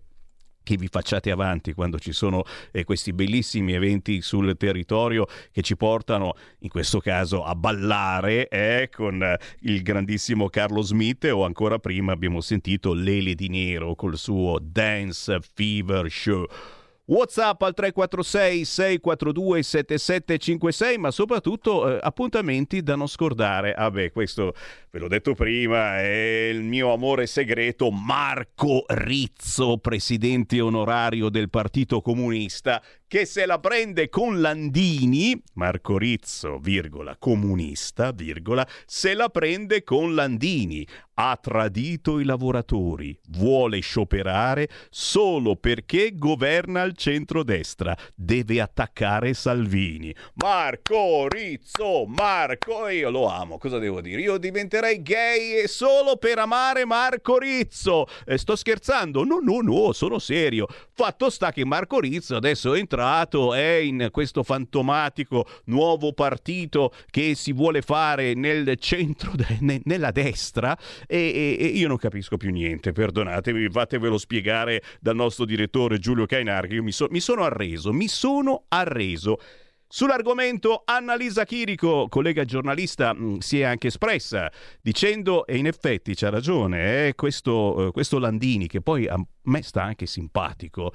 che vi facciate avanti quando ci sono eh, questi bellissimi eventi sul territorio che ci portano in questo caso a ballare eh, con eh, il grandissimo Carlo Smith o ancora prima abbiamo sentito Lele di Nero col suo Dance Fever Show. WhatsApp al 346 642 7756, ma soprattutto eh, appuntamenti da non scordare. Ah beh, questo ve l'ho detto prima, è il mio amore segreto Marco Rizzo, presidente onorario del Partito Comunista, che se la prende con Landini, Marco Rizzo, virgola, comunista, virgola, se la prende con Landini. Ha tradito i lavoratori, vuole scioperare solo perché governa il centrodestra. Deve attaccare Salvini. Marco Rizzo, Marco, io lo amo, cosa devo dire? Io diventerei gay solo per amare Marco Rizzo. Eh, sto scherzando? No, no, no, sono serio. Fatto sta che Marco Rizzo adesso entra entrato è in questo fantomatico nuovo partito che si vuole fare nel centro, de- nella destra e, e, e, io non capisco più niente, perdonatemi, fatevelo spiegare dal nostro direttore Giulio Cainarchi, io mi, so- mi sono arreso, mi sono arreso. Sull'argomento Annalisa Chirico, collega giornalista, mm, si è anche espressa dicendo, e in effetti c'ha ragione, eh, questo, eh, questo Landini, che poi a me sta anche simpatico,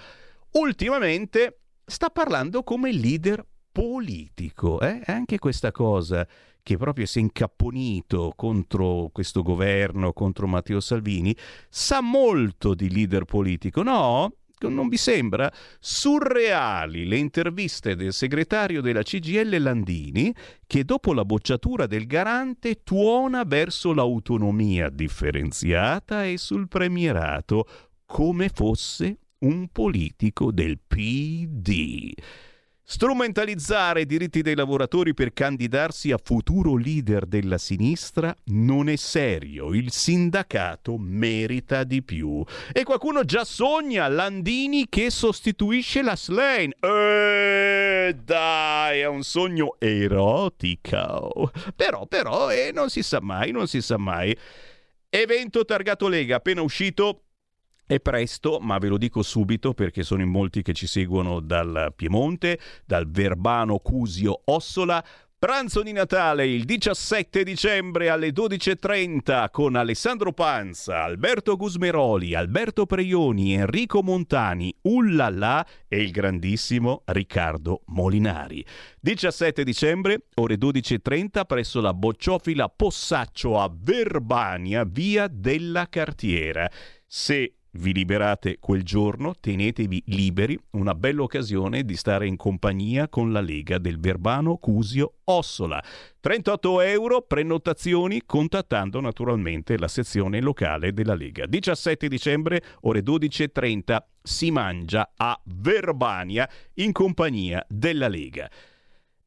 ultimamente sta parlando come leader politico. Eh? Anche questa cosa che proprio si è incapponito contro questo governo, contro Matteo Salvini, sa molto di leader politico, no? Non vi sembra? Surreali le interviste del segretario della CGL Landini che dopo la bocciatura del garante tuona verso l'autonomia differenziata e sul premierato come fosse un politico del PD. Strumentalizzare i diritti dei lavoratori per candidarsi a futuro leader della sinistra non è serio, il sindacato merita di più. E qualcuno già sogna Landini che sostituisce la Slane. Eh, dai, è un sogno erotico. Però, però, eh, non si sa mai, non si sa mai. Evento targato Lega, appena uscito è presto, ma ve lo dico subito perché sono in molti che ci seguono dal Piemonte, dal Verbano Cusio Ossola. Pranzo di Natale il 17 dicembre alle 12.30 con Alessandro Panza, Alberto Gusmeroli, Alberto Preioni, Enrico Montani, Ullala e il grandissimo Riccardo Molinari. 17 dicembre, ore 12.30 presso la bocciofila Possaccio a Verbania, via della Cartiera. Se vi liberate quel giorno, tenetevi liberi, una bella occasione di stare in compagnia con la Lega del Verbano Cusio Ossola. 38 euro prenotazioni contattando naturalmente la sezione locale della Lega. 17 dicembre, ore 12.30, si mangia a Verbania in compagnia della Lega.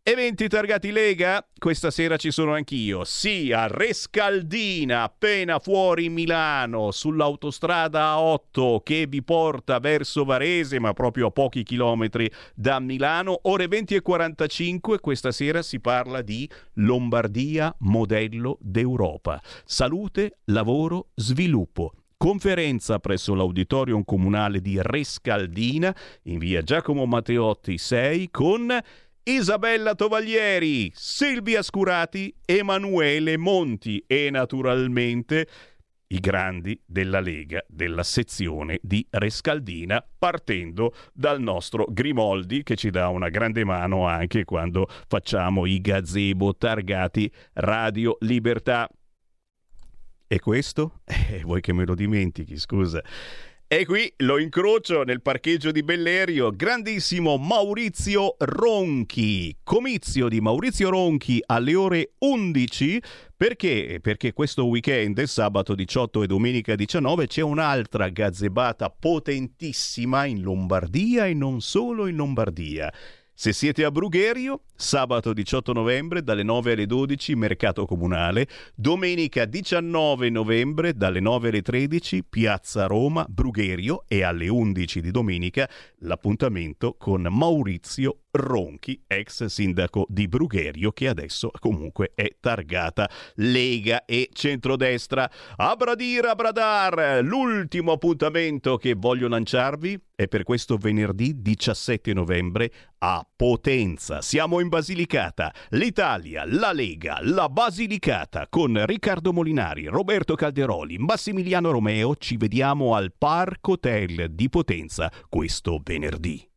Eventi targati Lega? Questa sera ci sono anch'io. Sì, a Rescaldina, appena fuori Milano, sull'autostrada A8 che vi porta verso Varese, ma proprio a pochi chilometri da Milano. Ore 20 e 45, questa sera si parla di Lombardia modello d'Europa. Salute, lavoro, sviluppo. Conferenza presso l'auditorium comunale di Rescaldina in via Giacomo Matteotti 6 con Isabella Tovaglieri, Silvia Scurati, Emanuele Monti e naturalmente i grandi della Lega della sezione di Rescaldina, partendo dal nostro Grimoldi che ci dà una grande mano anche quando facciamo i gazebo targati Radio Libertà. E questo? *laughs* Eh, vuoi che me lo dimentichi, scusa. E qui lo incrocio nel parcheggio di Bellerio, grandissimo Maurizio Ronchi. Comizio di Maurizio Ronchi alle ore 11. Perché? Perché questo weekend, sabato 18 e domenica 19, c'è un'altra gazzebata potentissima in Lombardia e non solo in Lombardia. Se siete a Brugherio, sabato 18 novembre dalle 9 alle 12 mercato comunale, domenica 19 novembre dalle 9 alle 13 piazza Roma, Brugherio. E alle 11 di domenica l'appuntamento con Maurizio Ronchi, ex sindaco di Brugherio, che adesso comunque è targata Lega e centrodestra. A bradire, a bradar, l'ultimo appuntamento che voglio lanciarvi è per questo venerdì 17 novembre a Potenza. Siamo in Basilicata, l'Italia, la Lega, la Basilicata con Riccardo Molinari, Roberto Calderoli, Massimiliano Romeo. Ci vediamo al Parco Hotel di Potenza questo venerdì.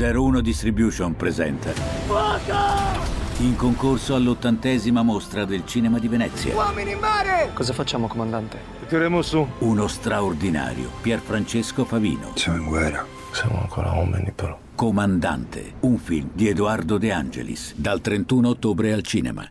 01 Distribution presenta in concorso all'ottantesima mostra del cinema di Venezia. Uomini in mare! Cosa facciamo, comandante? Tireremo su. Uno straordinario Pierfrancesco Favino. Siamo in guerra. Siamo ancora uomini, però. Comandante, un film di Edoardo De Angelis, dal 31 ottobre al cinema.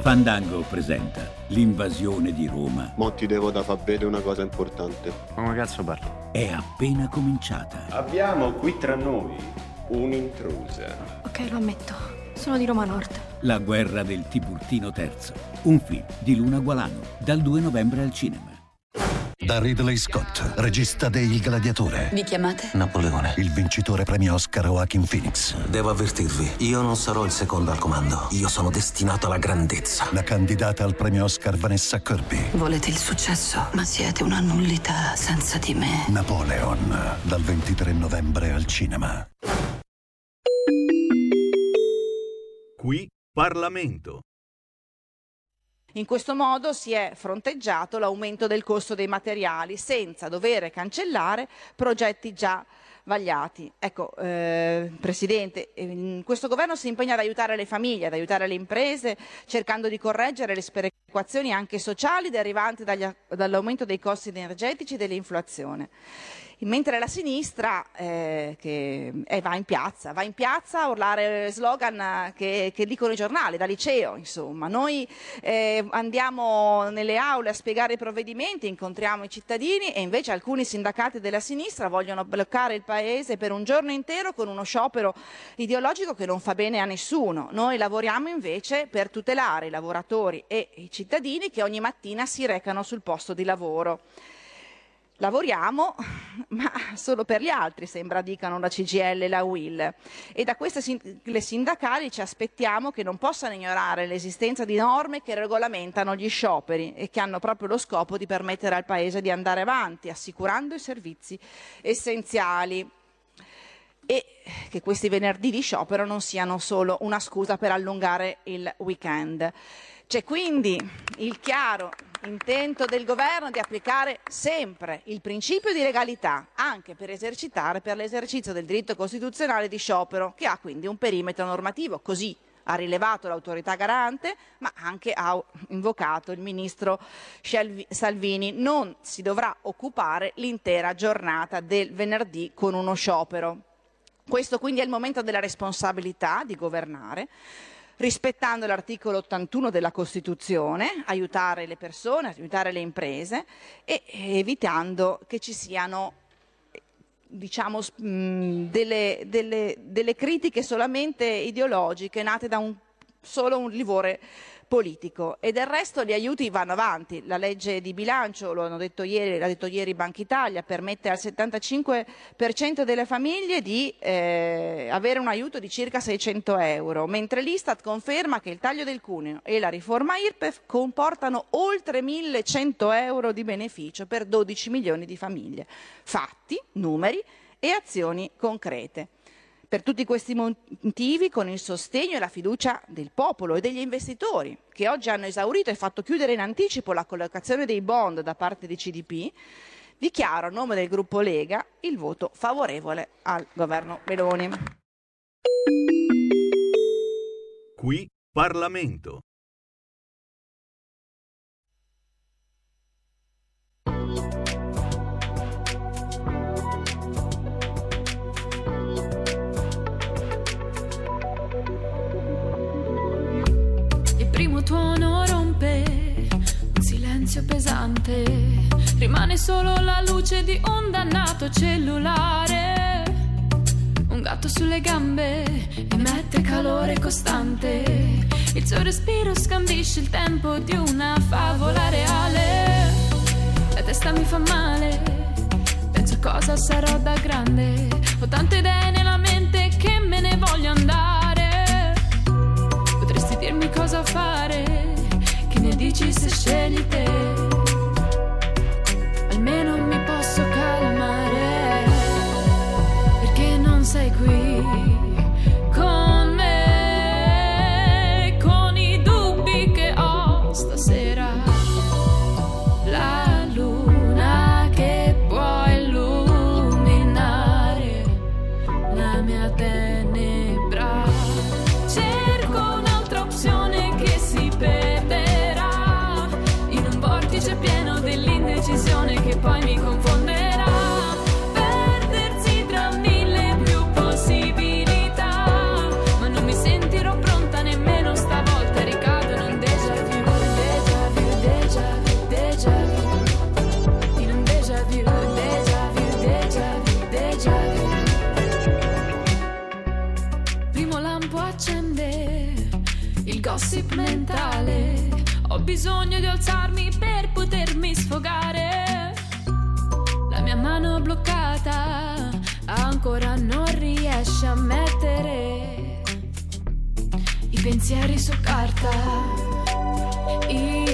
Fandango presenta l'invasione di Roma. Mo ti devo da far vedere una cosa importante. Come cazzo parli? È appena cominciata. Abbiamo qui tra noi un'intrusa. Ok, lo ammetto. Sono di Roma Nord. La guerra del Tiburtino III. Un film di Luna Gualano, dal 2 novembre al cinema. Da Ridley Scott, regista de Il Gladiatore. Vi chiamate? Napoleone. Il vincitore premio Oscar Joaquin Phoenix. Devo avvertirvi, io non sarò il secondo al comando. Io sono destinato alla grandezza. La candidata al premio Oscar Vanessa Kirby. Volete il successo, ma siete una nullità senza di me. Napoleon, dal 23 novembre al cinema. Qui Parlamento. In questo modo si è fronteggiato l'aumento del costo dei materiali senza dover cancellare progetti già vagliati. Ecco, eh, Presidente, questo governo si impegna ad aiutare le famiglie, ad aiutare le imprese, cercando di correggere le sperequazioni anche sociali derivanti dagli- dall'aumento dei costi energetici e dell'inflazione. Mentre la sinistra eh, che, eh, va in piazza, va in piazza a urlare slogan eh, che, che dicono i giornali, da liceo, insomma. Noi eh, andiamo nelle aule a spiegare i provvedimenti, incontriamo i cittadini e invece alcuni sindacati della sinistra vogliono bloccare il paese per un giorno intero con uno sciopero ideologico che non fa bene a nessuno. Noi lavoriamo invece per tutelare i lavoratori e i cittadini che ogni mattina si recano sul posto di lavoro. Lavoriamo, *laughs* ma solo per gli altri, sembra dicano la CGL e la UIL. E da queste sigle sindacali ci aspettiamo che non possano ignorare l'esistenza di norme che regolamentano gli scioperi e che hanno proprio lo scopo di permettere al Paese di andare avanti, assicurando i servizi essenziali e che questi venerdì di sciopero non siano solo una scusa per allungare il weekend. C'è quindi il chiaro intento del governo di applicare sempre il principio di legalità anche per esercitare per l'esercizio del diritto costituzionale di sciopero, che ha quindi un perimetro normativo, così ha rilevato l'autorità garante, ma anche ha invocato il ministro Salvini. Non si dovrà occupare l'intera giornata del venerdì con uno sciopero. Questo quindi è il momento della responsabilità di governare rispettando l'articolo 81 della Costituzione, aiutare le persone, aiutare le imprese e evitando che ci siano diciamo, mh, delle, delle- delle critiche solamente ideologiche nate da un, solo un livore politico e del resto gli aiuti vanno avanti. La legge di bilancio, lo hanno detto ieri, l'ha detto ieri Banca Italia, permette al 75% delle famiglie di eh, avere un aiuto di circa 600 euro, mentre l'Istat conferma che il taglio del cuneo e la riforma IRPEF comportano oltre 1100 euro di beneficio per 12 milioni di famiglie. Fatti, numeri e azioni concrete. Per tutti questi motivi, con il sostegno e la fiducia del popolo e degli investitori, che oggi hanno esaurito e fatto chiudere in anticipo la collocazione dei bond da parte di CDP, dichiaro a nome del gruppo Lega il voto favorevole al governo Meloni. Qui Parlamento. Silenzio pesante, rimane solo la luce di un dannato cellulare. Un gatto sulle gambe emette calore costante, il suo respiro scandisce il tempo di una favola reale. La testa mi fa male, penso a cosa sarò da grande, ho tante idee nella mente che me ne voglio andare. Potresti dirmi cosa fare? Dici se scegli te? Almeno mi posso calmare. Perché non sei qui dell'indecisione che poi mi confonderà. Perdersi tra mille più possibilità, ma non mi sentirò pronta nemmeno stavolta. Ricado in un déjà vu, déjà vu, déjà vu, déjà vu. In un déjà vu, déjà vu, déjà vu, déjà vu. Primo lampo accende il gossip mentale. Ho bisogno di alzarmi per potermi sfogare. Mano bloccata ancora non riesce a mettere i pensieri su carta. Il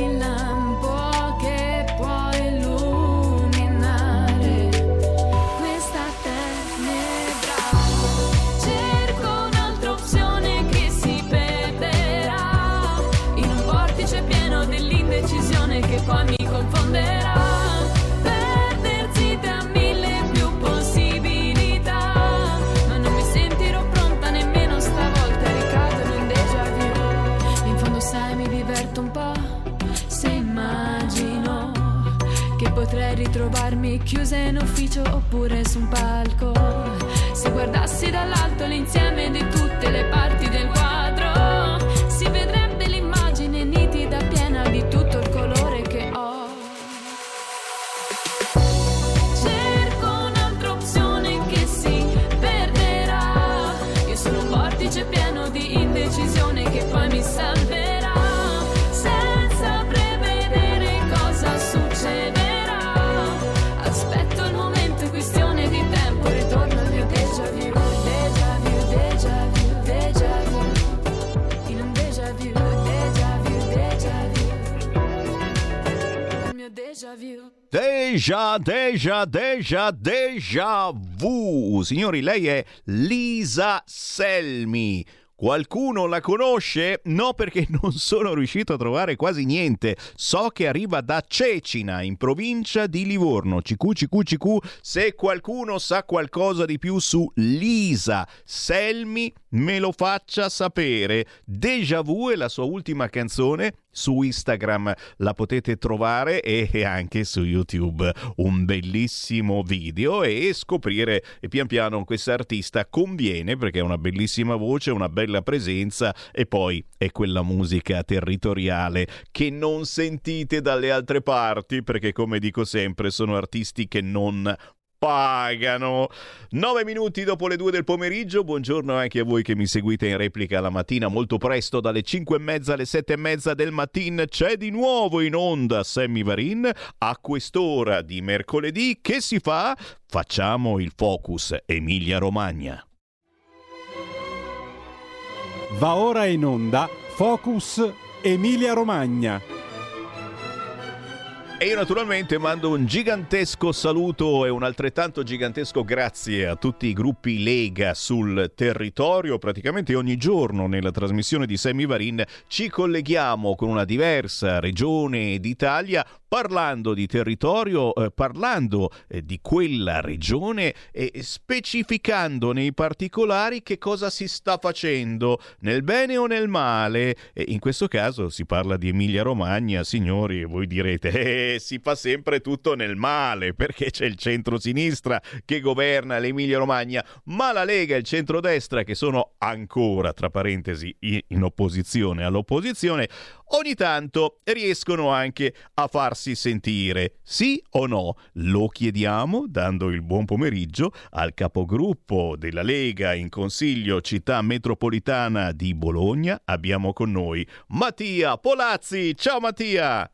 ritrovarmi chiusa in ufficio oppure su un palco. Se guardassi dall'alto l'insieme di tutte le parti del quadro, si vedrebbe l'immagine nitida piena di tutto il colore che ho. Cerco un'altra opzione che si perderà. Io sono un vortice pieno di indecisione che poi mi salverà. Deja, deja, deja, deja vu. Signori, lei è Lisa Selmi. Qualcuno la conosce? No, perché *laughs* non sono riuscito a trovare quasi niente. So che arriva da Cecina, in provincia di Livorno. CQ, CQ, CQ. Se qualcuno sa qualcosa di più su Lisa Selmi, me lo faccia sapere. Deja vu è la sua ultima canzone. Su Instagram la potete trovare e anche su YouTube un bellissimo video e scoprire pian piano questa artista conviene perché ha una bellissima voce, una bella presenza e poi è quella musica territoriale che non sentite dalle altre parti perché come dico sempre sono artisti che non pagano. 9 minuti dopo le 2 del pomeriggio, buongiorno anche a voi che mi seguite in replica la mattina molto presto dalle 5 e mezza alle 7 e mezza del mattino c'è di nuovo in onda Sammy Varin a quest'ora di mercoledì che si fa? Facciamo il focus Emilia Romagna. Va ora in onda Focus Emilia Romagna. E io naturalmente mando un gigantesco saluto e un altrettanto gigantesco grazie a tutti i gruppi Lega sul territorio. Praticamente ogni giorno nella trasmissione di Sammy Varin ci colleghiamo con una diversa regione d'Italia parlando di territorio, eh, parlando eh, di quella regione e specificando nei particolari che cosa si sta facendo, nel bene o nel male. E in questo caso si parla di Emilia Romagna, signori, voi direte, eh, si fa sempre tutto nel male perché c'è il centro-sinistra che governa l'Emilia Romagna, ma la Lega e il centrodestra che sono ancora, tra parentesi, in opposizione all'opposizione, ogni tanto riescono anche a farsi farsi sentire? Sì o no? Lo chiediamo dando il buon pomeriggio al capogruppo della Lega in Consiglio Città Metropolitana di Bologna. Abbiamo con noi Mattia Polazzi. Ciao Mattia!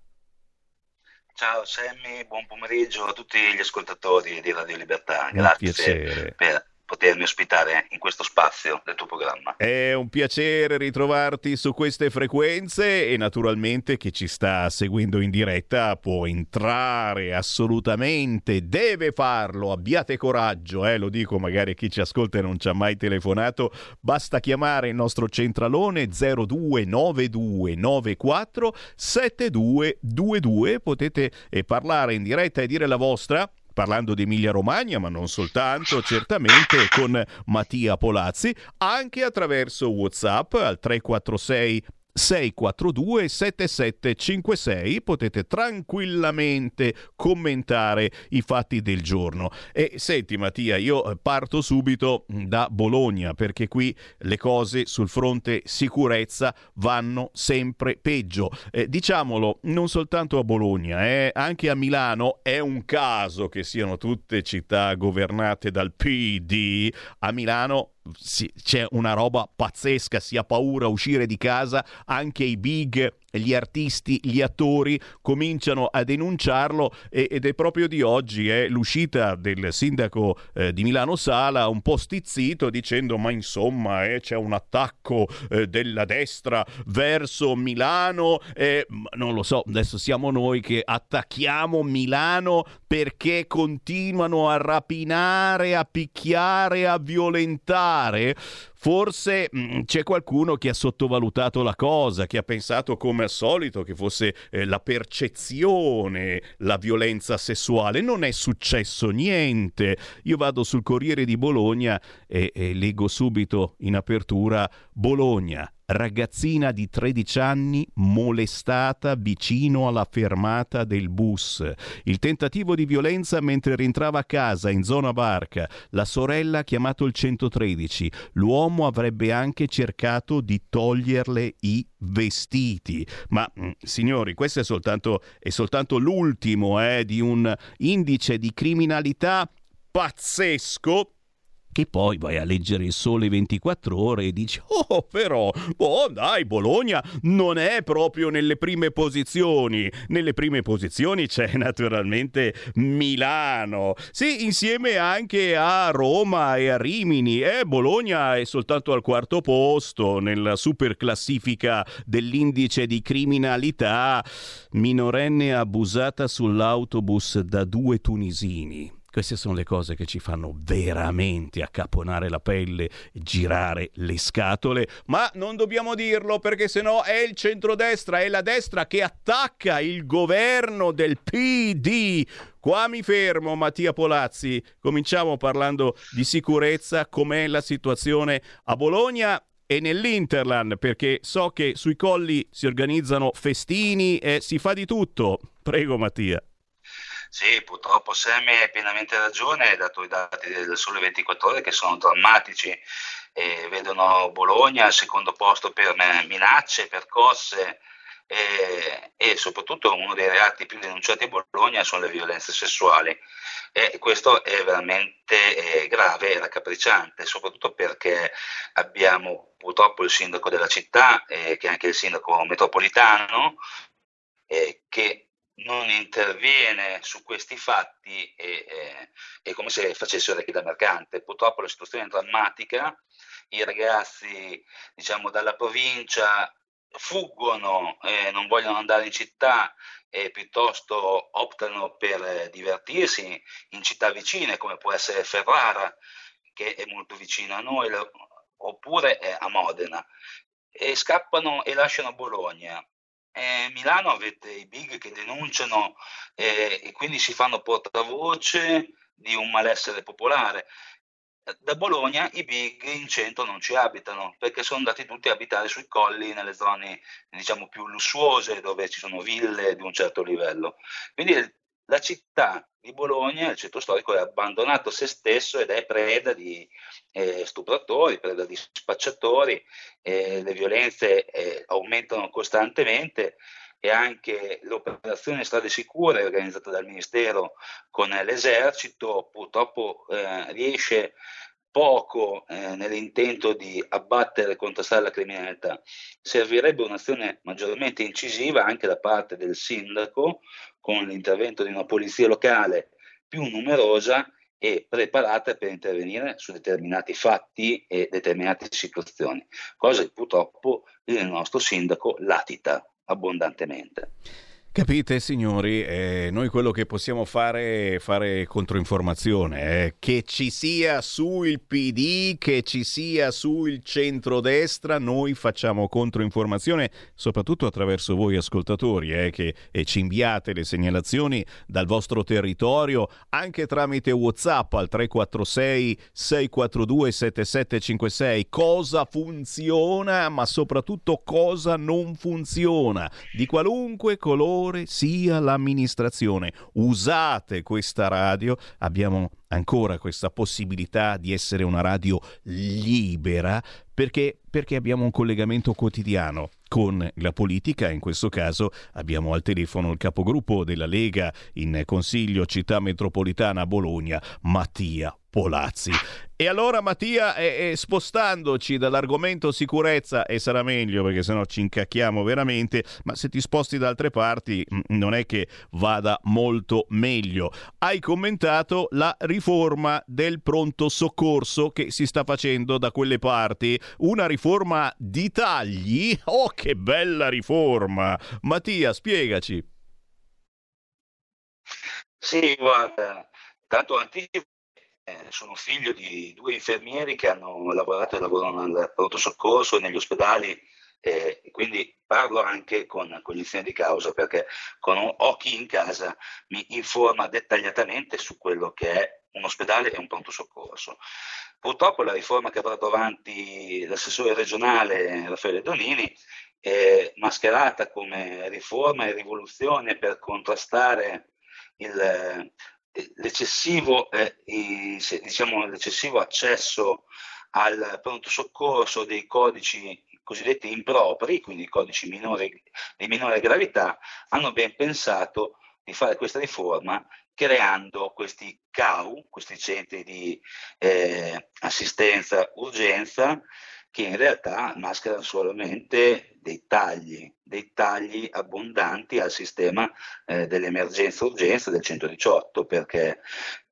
Ciao Sammy, buon pomeriggio a tutti gli ascoltatori di Radio Libertà. Grazie per potermi ospitare in questo spazio del tuo programma. È un piacere ritrovarti su queste frequenze e naturalmente chi ci sta seguendo in diretta può entrare assolutamente, deve farlo, abbiate coraggio, eh, lo dico magari a chi ci ascolta e non ci ha mai telefonato, basta chiamare il nostro centralone 029294 7222, potete eh, parlare in diretta e dire la vostra parlando di Emilia Romagna, ma non soltanto, certamente con Mattia Polazzi, anche attraverso WhatsApp al 346 642 7756 potete tranquillamente commentare i fatti del giorno. E senti Mattia io parto subito da Bologna perché qui le cose sul fronte sicurezza vanno sempre peggio. Eh, diciamolo non soltanto a Bologna eh, anche a Milano è un caso che siano tutte città governate dal PD a Milano sì, c'è una roba pazzesca, si ha paura a uscire di casa, anche i big, gli artisti, gli attori cominciano a denunciarlo e, ed è proprio di oggi è l'uscita del sindaco eh, di Milano Sala un po' stizzito dicendo ma insomma eh, c'è un attacco eh, della destra verso Milano, eh, non lo so, adesso siamo noi che attacchiamo Milano perché continuano a rapinare, a picchiare, a violentare. Forse mh, c'è qualcuno che ha sottovalutato la cosa, che ha pensato come al solito che fosse eh, la percezione, la violenza sessuale. Non è successo niente. Io vado sul Corriere di Bologna e, e leggo subito in apertura Bologna ragazzina di 13 anni molestata vicino alla fermata del bus. Il tentativo di violenza mentre rientrava a casa in zona Barca. La sorella ha chiamato il 113. L'uomo avrebbe anche cercato di toglierle i vestiti. Ma mh, signori, questo è soltanto, è soltanto l'ultimo eh, di un indice di criminalità pazzesco che poi vai a leggere il sole 24 ore e dici oh però oh dai Bologna non è proprio nelle prime posizioni. Nelle prime posizioni c'è *laughs* naturalmente Milano. Sì insieme anche a Roma e a Rimini eh, Bologna è soltanto al quarto posto nella super classifica dell'indice di criminalità minorenne abusata sull'autobus da due tunisini queste sono le cose che ci fanno veramente accaponare la pelle, girare le scatole, ma non dobbiamo dirlo perché sennò è il centrodestra, è la destra che attacca il governo del PD. Qua mi fermo, Mattia Polazzi. Cominciamo parlando di sicurezza, com'è la situazione a Bologna e nell'Interland, perché so che sui colli si organizzano festini e si fa di tutto. Prego, Mattia. Sì, purtroppo Sammy hai pienamente ragione, dato i dati del Sole 24 Ore che sono drammatici. E vedono Bologna al secondo posto per minacce, percosse e, e soprattutto uno dei reati più denunciati a Bologna sono le violenze sessuali. E questo è veramente eh, grave e raccapricciante, soprattutto perché abbiamo purtroppo il sindaco della città, eh, che è anche il sindaco metropolitano, eh, che non interviene su questi fatti è, è, è, come se facesse orecchie da mercante. Purtroppo la situazione è drammatica, i ragazzi diciamo, dalla provincia fuggono, eh, non vogliono andare in città e piuttosto optano per divertirsi in città vicine come può essere Ferrara, che è molto vicino a noi, oppure a Modena, e scappano e lasciano Bologna eh, Milano avete i big che denunciano eh, e quindi si fanno portavoce di un malessere popolare. Da Bologna i big in centro non ci abitano perché sono andati tutti a abitare sui colli, nelle zone diciamo più lussuose dove ci sono ville di un certo livello. Quindi la città di Bologna, il centro storico, è abbandonato a se stesso ed è preda di eh, stupratori, preda di spacciatori, eh, le violenze eh, aumentano costantemente e anche l'operazione Strade Sicure organizzata dal Ministero con l'esercito purtroppo eh, riesce poco eh, nell'intento di abbattere e contrastare la criminalità. Servirebbe un'azione maggiormente incisiva anche da parte del sindaco con l'intervento di una polizia locale più numerosa e preparata per intervenire su determinati fatti e determinate situazioni, cosa che purtroppo il nostro sindaco latita abbondantemente. Capite signori, eh, noi quello che possiamo fare è fare controinformazione, eh. che ci sia su il PD, che ci sia sul centrodestra, noi facciamo controinformazione soprattutto attraverso voi ascoltatori eh, che ci inviate le segnalazioni dal vostro territorio anche tramite Whatsapp al 346 642 7756. Cosa funziona ma soprattutto cosa non funziona di qualunque colore sia l'amministrazione. Usate questa radio, abbiamo ancora questa possibilità di essere una radio libera perché, perché abbiamo un collegamento quotidiano con la politica, in questo caso abbiamo al telefono il capogruppo della Lega in Consiglio Città Metropolitana Bologna, Mattia Polazzi. E allora Mattia, eh, eh, spostandoci dall'argomento sicurezza, e sarà meglio perché sennò ci incacchiamo veramente, ma se ti sposti da altre parti mm, non è che vada molto meglio. Hai commentato la riforma del pronto soccorso che si sta facendo da quelle parti, una riforma di tagli? Oh, che bella riforma! Mattia, spiegaci. Sì, guarda, tanto anticipo sono figlio di due infermieri che hanno lavorato e lavorano al pronto soccorso e negli ospedali eh, quindi parlo anche con cognizione di causa perché con occhi in casa mi informa dettagliatamente su quello che è un ospedale e un pronto soccorso. Purtroppo la riforma che ha portato avanti l'assessore regionale Raffaele Donini è mascherata come riforma e rivoluzione per contrastare il, l'eccessivo, eh, diciamo, l'eccessivo accesso al pronto soccorso dei codici cosiddetti impropri, quindi codici minori, di minore gravità, hanno ben pensato di fare questa riforma creando questi CAU, questi centri di eh, assistenza urgenza, che in realtà mascherano solamente dei tagli, dei tagli abbondanti al sistema eh, dell'emergenza-urgenza del 118, perché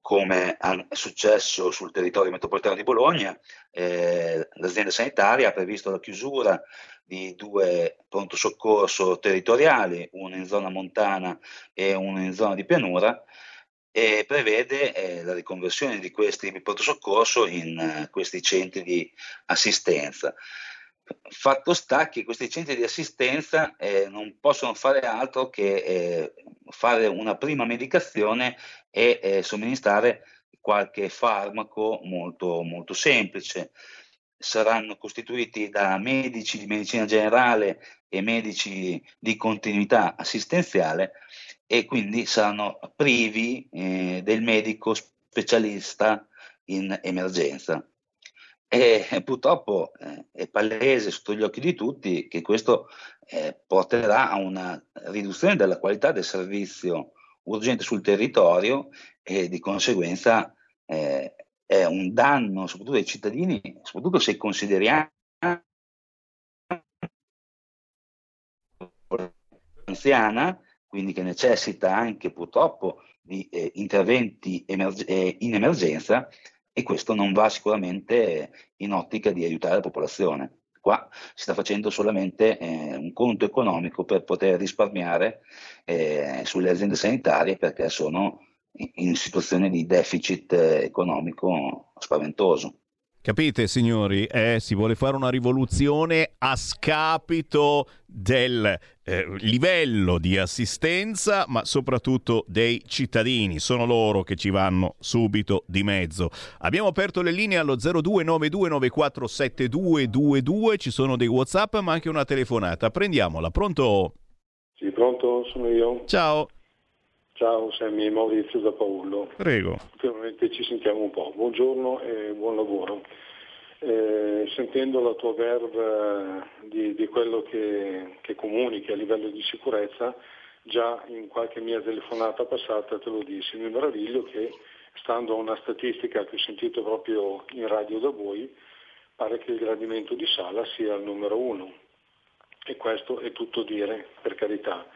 come è successo sul territorio metropolitano di Bologna, eh, l'azienda sanitaria ha previsto la chiusura di due pronto soccorso territoriali, uno in zona montana e uno in zona di pianura, e prevede eh, la riconversione di questi pronto soccorso in uh, questi centri di assistenza. Fatto sta che questi centri di assistenza eh, non possono fare altro che eh, fare una prima medicazione e eh, somministrare qualche farmaco molto, molto semplice. Saranno costituiti da medici di medicina generale e medici di continuità assistenziale e quindi saranno privi eh, del medico specialista in emergenza. E purtroppo eh, è palese sotto gli occhi di tutti che questo eh, porterà a una riduzione della qualità del servizio urgente sul territorio e di conseguenza eh, è un danno soprattutto ai cittadini, soprattutto se consideriamo anziana, quindi che necessita anche purtroppo di eh, interventi emerg- eh, in emergenza e questo non va sicuramente in ottica di aiutare la popolazione. Qua si sta facendo solamente eh, un conto economico per poter risparmiare eh, sulle aziende sanitarie perché sono in situazione di deficit eh, economico spaventoso. Capite, signori? Eh, si vuole fare una rivoluzione a scapito del eh, livello di assistenza, ma soprattutto dei cittadini. Sono loro che ci vanno subito di mezzo. Abbiamo aperto le linee allo 0292947222. Ci sono dei WhatsApp, ma anche una telefonata. Prendiamola. Pronto? Sì, pronto, sono io. Ciao. Ciao, Sammy Maurizio da Paolo. Prego. Ultimamente ci sentiamo un po'. Buongiorno e buon lavoro. Eh, sentendo la tua verve di, di quello che, che comunichi a livello di sicurezza, già in qualche mia telefonata passata te lo dissi, mi meraviglio che stando a una statistica che ho sentito proprio in radio da voi, pare che il gradimento di Sala sia il numero uno. E questo è tutto dire, per carità.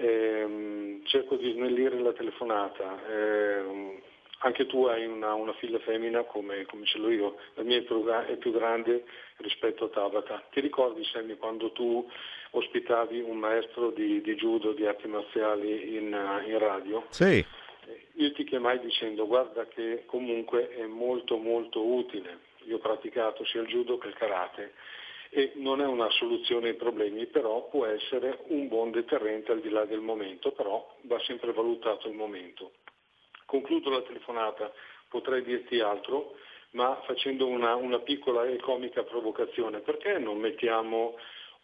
Eh, cerco di snellire la telefonata. Eh, anche tu hai una, una figlia femmina come, come, ce l'ho io, la mia è più, è più, grande rispetto a Tabata. Ti ricordi Sammy quando tu ospitavi un maestro di, di judo, di arti marziali in, in radio? Sì. Io ti chiamai dicendo guarda che comunque è molto molto utile. Io ho praticato sia il judo che il karate e non è una soluzione ai problemi, però può essere un buon deterrente al di là del momento, però va sempre valutato il momento. Concludo la telefonata, potrei dirti altro, ma facendo una, una piccola e comica provocazione. Perché non mettiamo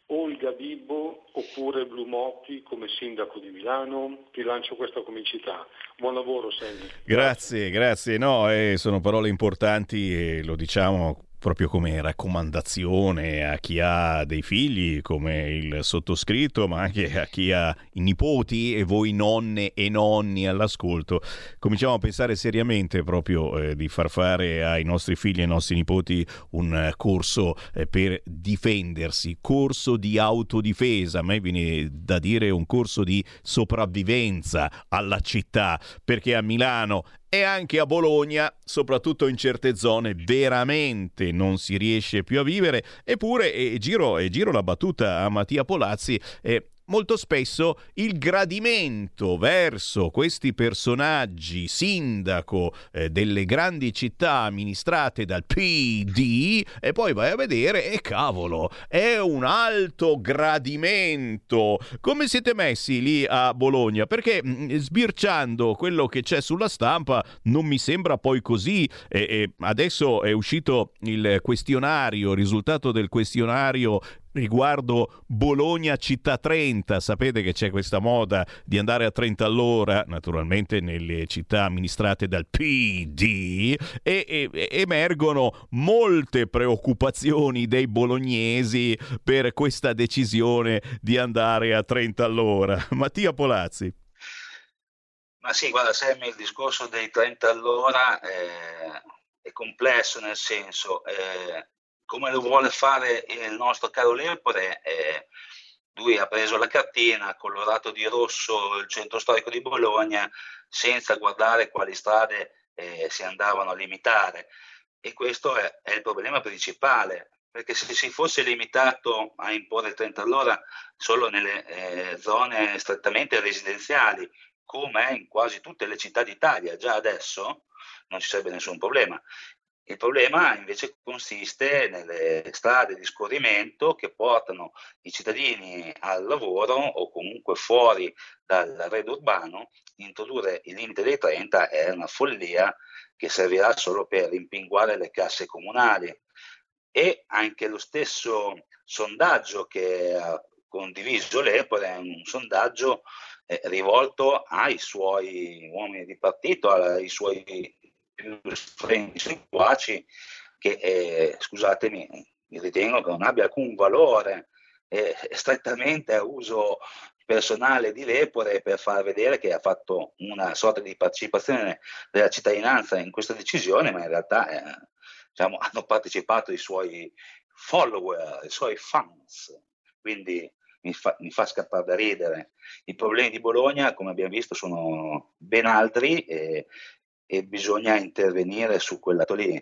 Olga Bibbo oppure Blumotti come sindaco di Milano? Ti lancio questa comicità. Buon lavoro, Sammy. Grazie, grazie. No, eh, sono parole importanti e lo diciamo proprio come raccomandazione a chi ha dei figli come il sottoscritto, ma anche a chi ha i nipoti e voi nonne e nonni all'ascolto, cominciamo a pensare seriamente proprio eh, di far fare ai nostri figli e ai nostri nipoti un corso eh, per difendersi, corso di autodifesa, a me viene da dire un corso di sopravvivenza alla città, perché a Milano e anche a Bologna, soprattutto in certe zone, veramente non si riesce più a vivere. Eppure, e giro, e giro la battuta a Mattia Polazzi, eh, molto spesso il gradimento verso questi personaggi sindaco eh, delle grandi città amministrate dal PD e poi vai a vedere e cavolo è un alto gradimento. Come siete messi lì a Bologna? Perché mh, mm, sbirciando quello che c'è sulla stampa non mi sembra poi così. E, e adesso è uscito il questionario il risultato del questionario riguardo Bologna Città 30. Sapete che c'è questa moda di andare a 30 all'ora, naturalmente nelle città amministrate dal PD, e, e, e emergono molte preoccupazioni dei bolognesi per questa decisione di andare a 30 all'ora. *laughs* Mattia Polazzi. Ma sì, guarda, Sammy, il discorso dei 30 all'ora è, è complesso nel senso... Eh, come lo vuole fare il nostro caro Lepore, eh, lui ha preso la cartina, colorato di rosso il centro storico di Bologna, senza guardare quali strade eh, si andavano a limitare. E questo è, è, il problema principale, perché se si fosse limitato a imporre il 30 all'ora solo nelle eh, zone strettamente residenziali, come è in quasi tutte le città d'Italia già adesso, non ci sarebbe nessun problema. Il problema invece consiste nelle strade di scorrimento che portano i cittadini al lavoro o comunque fuori dal redo urbano. Introdurre il limite dei 30 è una follia che servirà solo per rimpinguare le casse comunali. E anche lo stesso sondaggio che ha condiviso l'Epore è un sondaggio eh, rivolto ai suoi uomini di partito, ai suoi più stretti seguaci che, eh, scusatemi, ritengo che non abbia alcun valore eh, strettamente a uso personale di Lepore per far vedere che ha fatto una sorta di partecipazione della cittadinanza in questa decisione, ma in realtà eh, diciamo, hanno partecipato i suoi follower, i suoi fans. Quindi mi fa, mi fa scappare da ridere. I problemi di Bologna, come abbiamo visto, sono ben altri e, e bisogna intervenire su quel lato lì.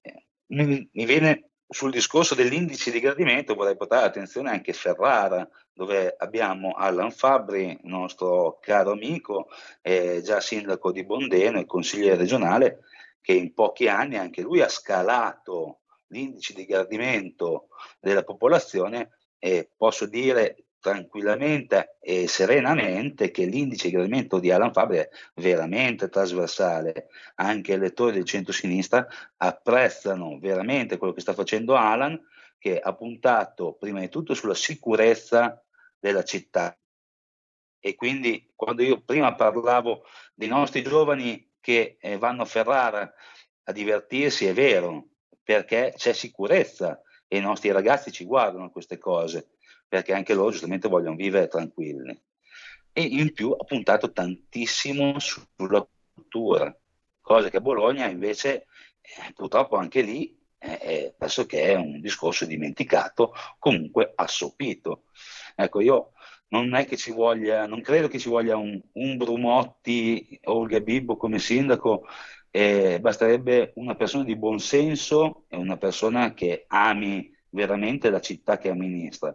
Eh, mi, mi viene sul discorso dell'indice di gradimento vorrei portare attenzione anche a Ferrara, dove abbiamo Alan Fabri, nostro caro amico, eh, già sindaco di Bondeno e consigliere regionale, che in pochi anni anche lui ha scalato l'indice di gradimento della popolazione e posso dire tranquillamente e serenamente che l'indice di gradimento di Alan Fabri è veramente trasversale. Anche i lettori del centro-sinistra apprezzano veramente quello che sta facendo Alan, che ha puntato prima di tutto sulla sicurezza della città. E quindi quando io prima parlavo dei nostri giovani che eh, vanno a Ferrara a divertirsi, è vero, perché c'è sicurezza e i nostri ragazzi ci guardano queste cose, perché anche loro giustamente vogliono vivere tranquilli. E in più ha puntato tantissimo sulla cultura, cosa che a Bologna invece eh, purtroppo anche lì eh, è pressoché è un discorso dimenticato, comunque assopito. Ecco, io non è che ci voglia, non credo che ci voglia un, un Brumotti o Olga Bibbo come sindaco, eh, basterebbe una persona di buon senso e una persona che ami veramente la città che amministra.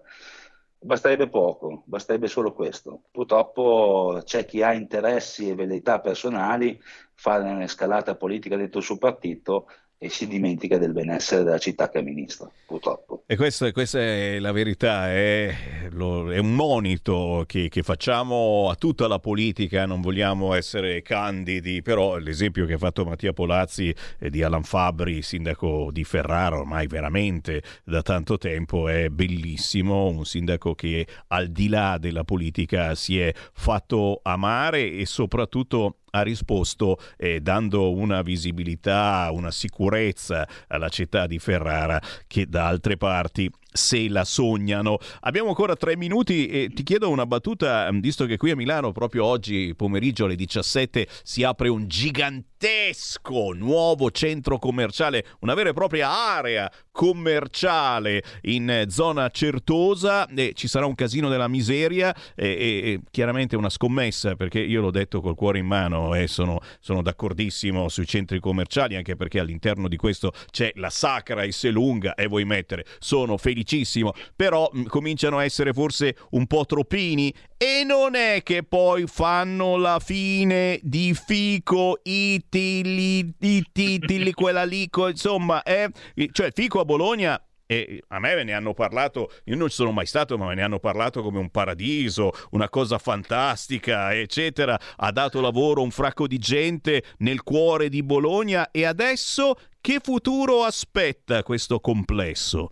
Basterebbe poco, basterebbe solo questo. Purtroppo c'è chi ha interessi e velleità personali, fa una scalata politica dentro il suo partito e si dimentica del benessere della città che amministra, purtroppo. E questa, questa è la verità, è, lo, è un monito che, che, facciamo a tutta la politica, non vogliamo essere candidi, però l'esempio che ha fatto Mattia Polazzi di Alan Fabri, sindaco di Ferrara, ormai veramente da tanto tempo, è bellissimo, un sindaco che al di là della politica si è fatto amare e soprattutto ha risposto eh, dando una visibilità, una sicurezza alla città di Ferrara che da altre parti se la sognano. Abbiamo ancora tre minuti e ti chiedo una battuta, visto che qui a Milano proprio oggi pomeriggio alle 17 si apre un gigantesco nuovo centro commerciale, una vera e propria area commerciale in zona certosa e ci sarà un casino della miseria e, e, e chiaramente una scommessa perché io l'ho detto col cuore in mano e sono, sono d'accordissimo sui centri commerciali anche perché all'interno di questo c'è la sacra e se lunga e vuoi mettere sono felicissimo però mh, cominciano a essere forse un po' troppini e non è che poi fanno la fine di Fico, Itili, Itili, *laughs* quella lì, insomma, eh? cioè Fico a Bologna e a me ne hanno parlato, io non ci sono mai stato, ma me ne hanno parlato come un paradiso, una cosa fantastica, eccetera. Ha dato lavoro a un fracco di gente nel cuore di Bologna e adesso che futuro aspetta questo complesso?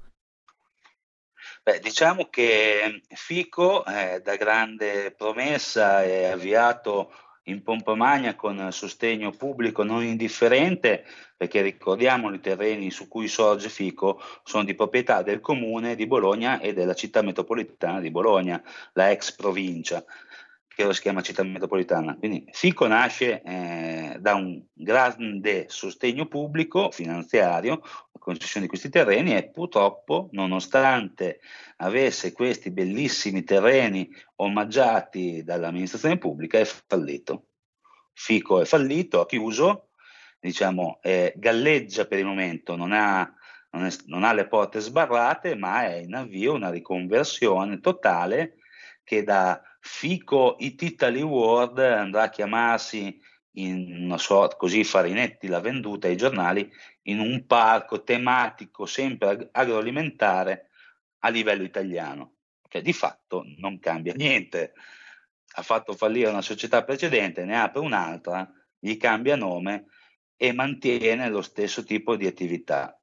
Beh, diciamo che Fico, eh, da grande promessa, è avviato in pompa magna con sostegno pubblico non indifferente, perché ricordiamo i terreni su cui sorge Fico sono di proprietà del comune di Bologna e della città metropolitana di Bologna, la ex provincia che si chiama città metropolitana. Quindi Fico nasce eh, da un grande sostegno pubblico finanziario, la concessione di questi terreni e purtroppo, nonostante avesse questi bellissimi terreni omaggiati dall'amministrazione pubblica, è fallito. Fico è fallito, ha chiuso, diciamo, eh, galleggia per il momento, non ha, non, è, non ha le porte sbarrate, ma è in avvio una riconversione totale che da Fico It Italy World andrà a chiamarsi in una sorta, così Farinetti l'ha venduta ai giornali, in un parco tematico sempre agroalimentare a livello italiano, che di fatto non cambia niente. Ha fatto fallire una società precedente, ne apre un'altra, gli cambia nome e mantiene lo stesso tipo di attività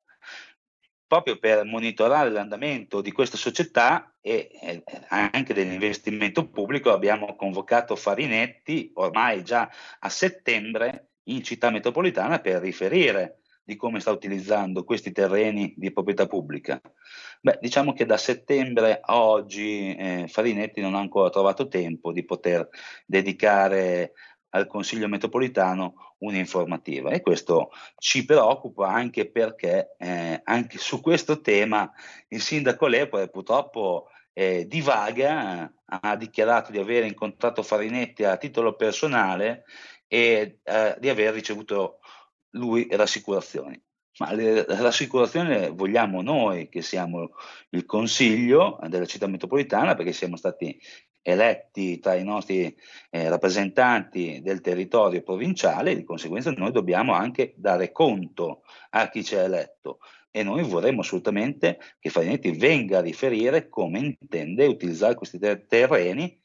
proprio per monitorare l'andamento di questa società e anche dell'investimento pubblico abbiamo convocato Farinetti ormai già a settembre in città metropolitana per riferire di come sta utilizzando questi terreni di proprietà pubblica. Beh, diciamo che da settembre a oggi eh, Farinetti non ha ancora trovato tempo di poter dedicare al Consiglio metropolitano un'informativa e questo ci preoccupa anche perché eh, anche su questo tema il sindaco Lepore purtroppo eh, divaga, ha dichiarato di aver incontrato Farinetti a titolo personale e eh, di aver ricevuto lui rassicurazioni. Ma le rassicurazioni vogliamo noi che siamo il Consiglio della città metropolitana perché siamo stati eletti tra i nostri eh, rappresentanti del territorio provinciale, di conseguenza noi dobbiamo anche dare conto a chi ci ha eletto e noi vorremmo assolutamente che Farinetti venga a riferire come intende utilizzare questi ter- terreni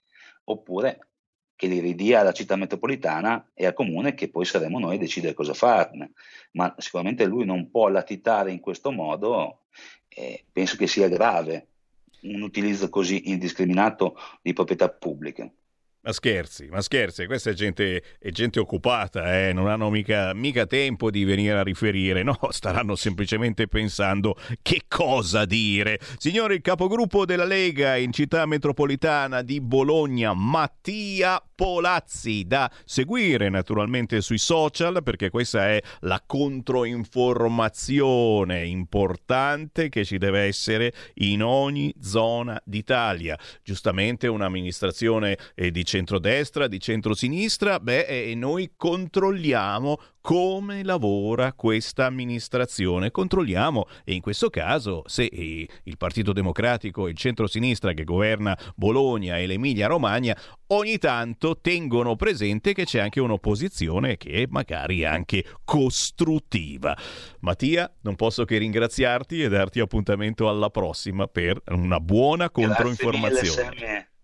oppure che li ridia alla città metropolitana e al comune che poi saremo noi a decidere cosa farne. Ma sicuramente lui non può latitare in questo modo e penso che sia grave un utilizzo così indiscriminato di proprietà pubbliche. Ma scherzi, ma scherzi, questa è gente, è gente occupata, eh? non hanno mica, mica tempo di venire a riferire, no, *laughs* staranno semplicemente pensando che cosa dire. Signori, il capogruppo della Lega in città metropolitana di Bologna, Mattia Polazzi, da seguire naturalmente sui social perché questa è la controinformazione importante che ci deve essere in ogni zona d'Italia. Giustamente un'amministrazione eh, di centrodestra, di centrosinistra, beh, e noi controlliamo come lavora questa amministrazione. Controlliamo e in questo caso se eh, il Partito Democratico e il centrosinistra che governa Bologna e l'Emilia Romagna ogni tanto tengono presente che c'è anche un'opposizione che è magari anche costruttiva. Mattia, non posso che ringraziarti e darti appuntamento alla prossima per una buona controinformazione.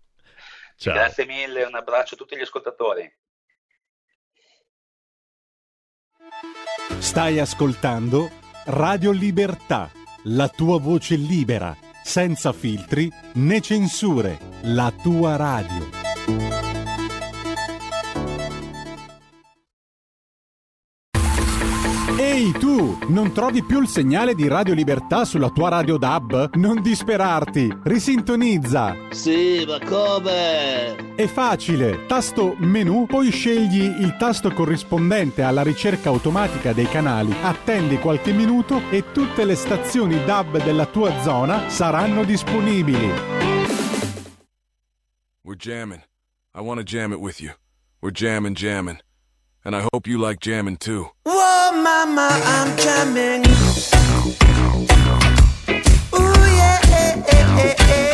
Grazie mille, Ciao. Grazie mille, un abbraccio a tutti gli ascoltatori. Stai ascoltando Radio Libertà, la tua voce libera, senza filtri né censure, la tua radio. Ehi tu, non trovi più il segnale di Radio Libertà sulla tua radio DAB? Non disperarti, risintonizza. Sì, ma come? È facile, tasto menu, poi scegli il tasto corrispondente alla ricerca automatica dei canali, attendi qualche minuto e tutte le stazioni DAB della tua zona saranno disponibili. We're jamming. I want to jam it with you. We're jamming, jamming. And I hope you like jamming too. Whoa, mama, I'm jamming. Ooh, yeah, eh, eh, eh.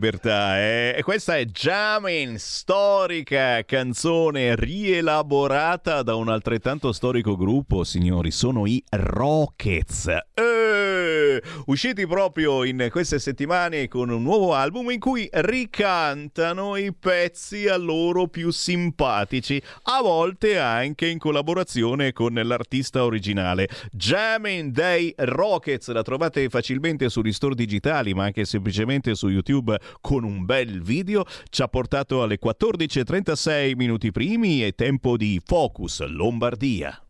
Libertà. Eh? E questa è Jamin, storica canzone rielaborata da un altrettanto storico gruppo, signori. Sono i Rockets. Eh, usciti proprio in queste settimane con un nuovo album in cui ricantano i pezzi a loro più simpatici, a volte anche in collaborazione con l'artista originale. Jamin dei Rockets la trovate facilmente sugli store digitali, ma anche semplicemente su YouTube con un bel video. Ci ha portato alle 14.36 minuti primi e tempo di Focus Lombardia.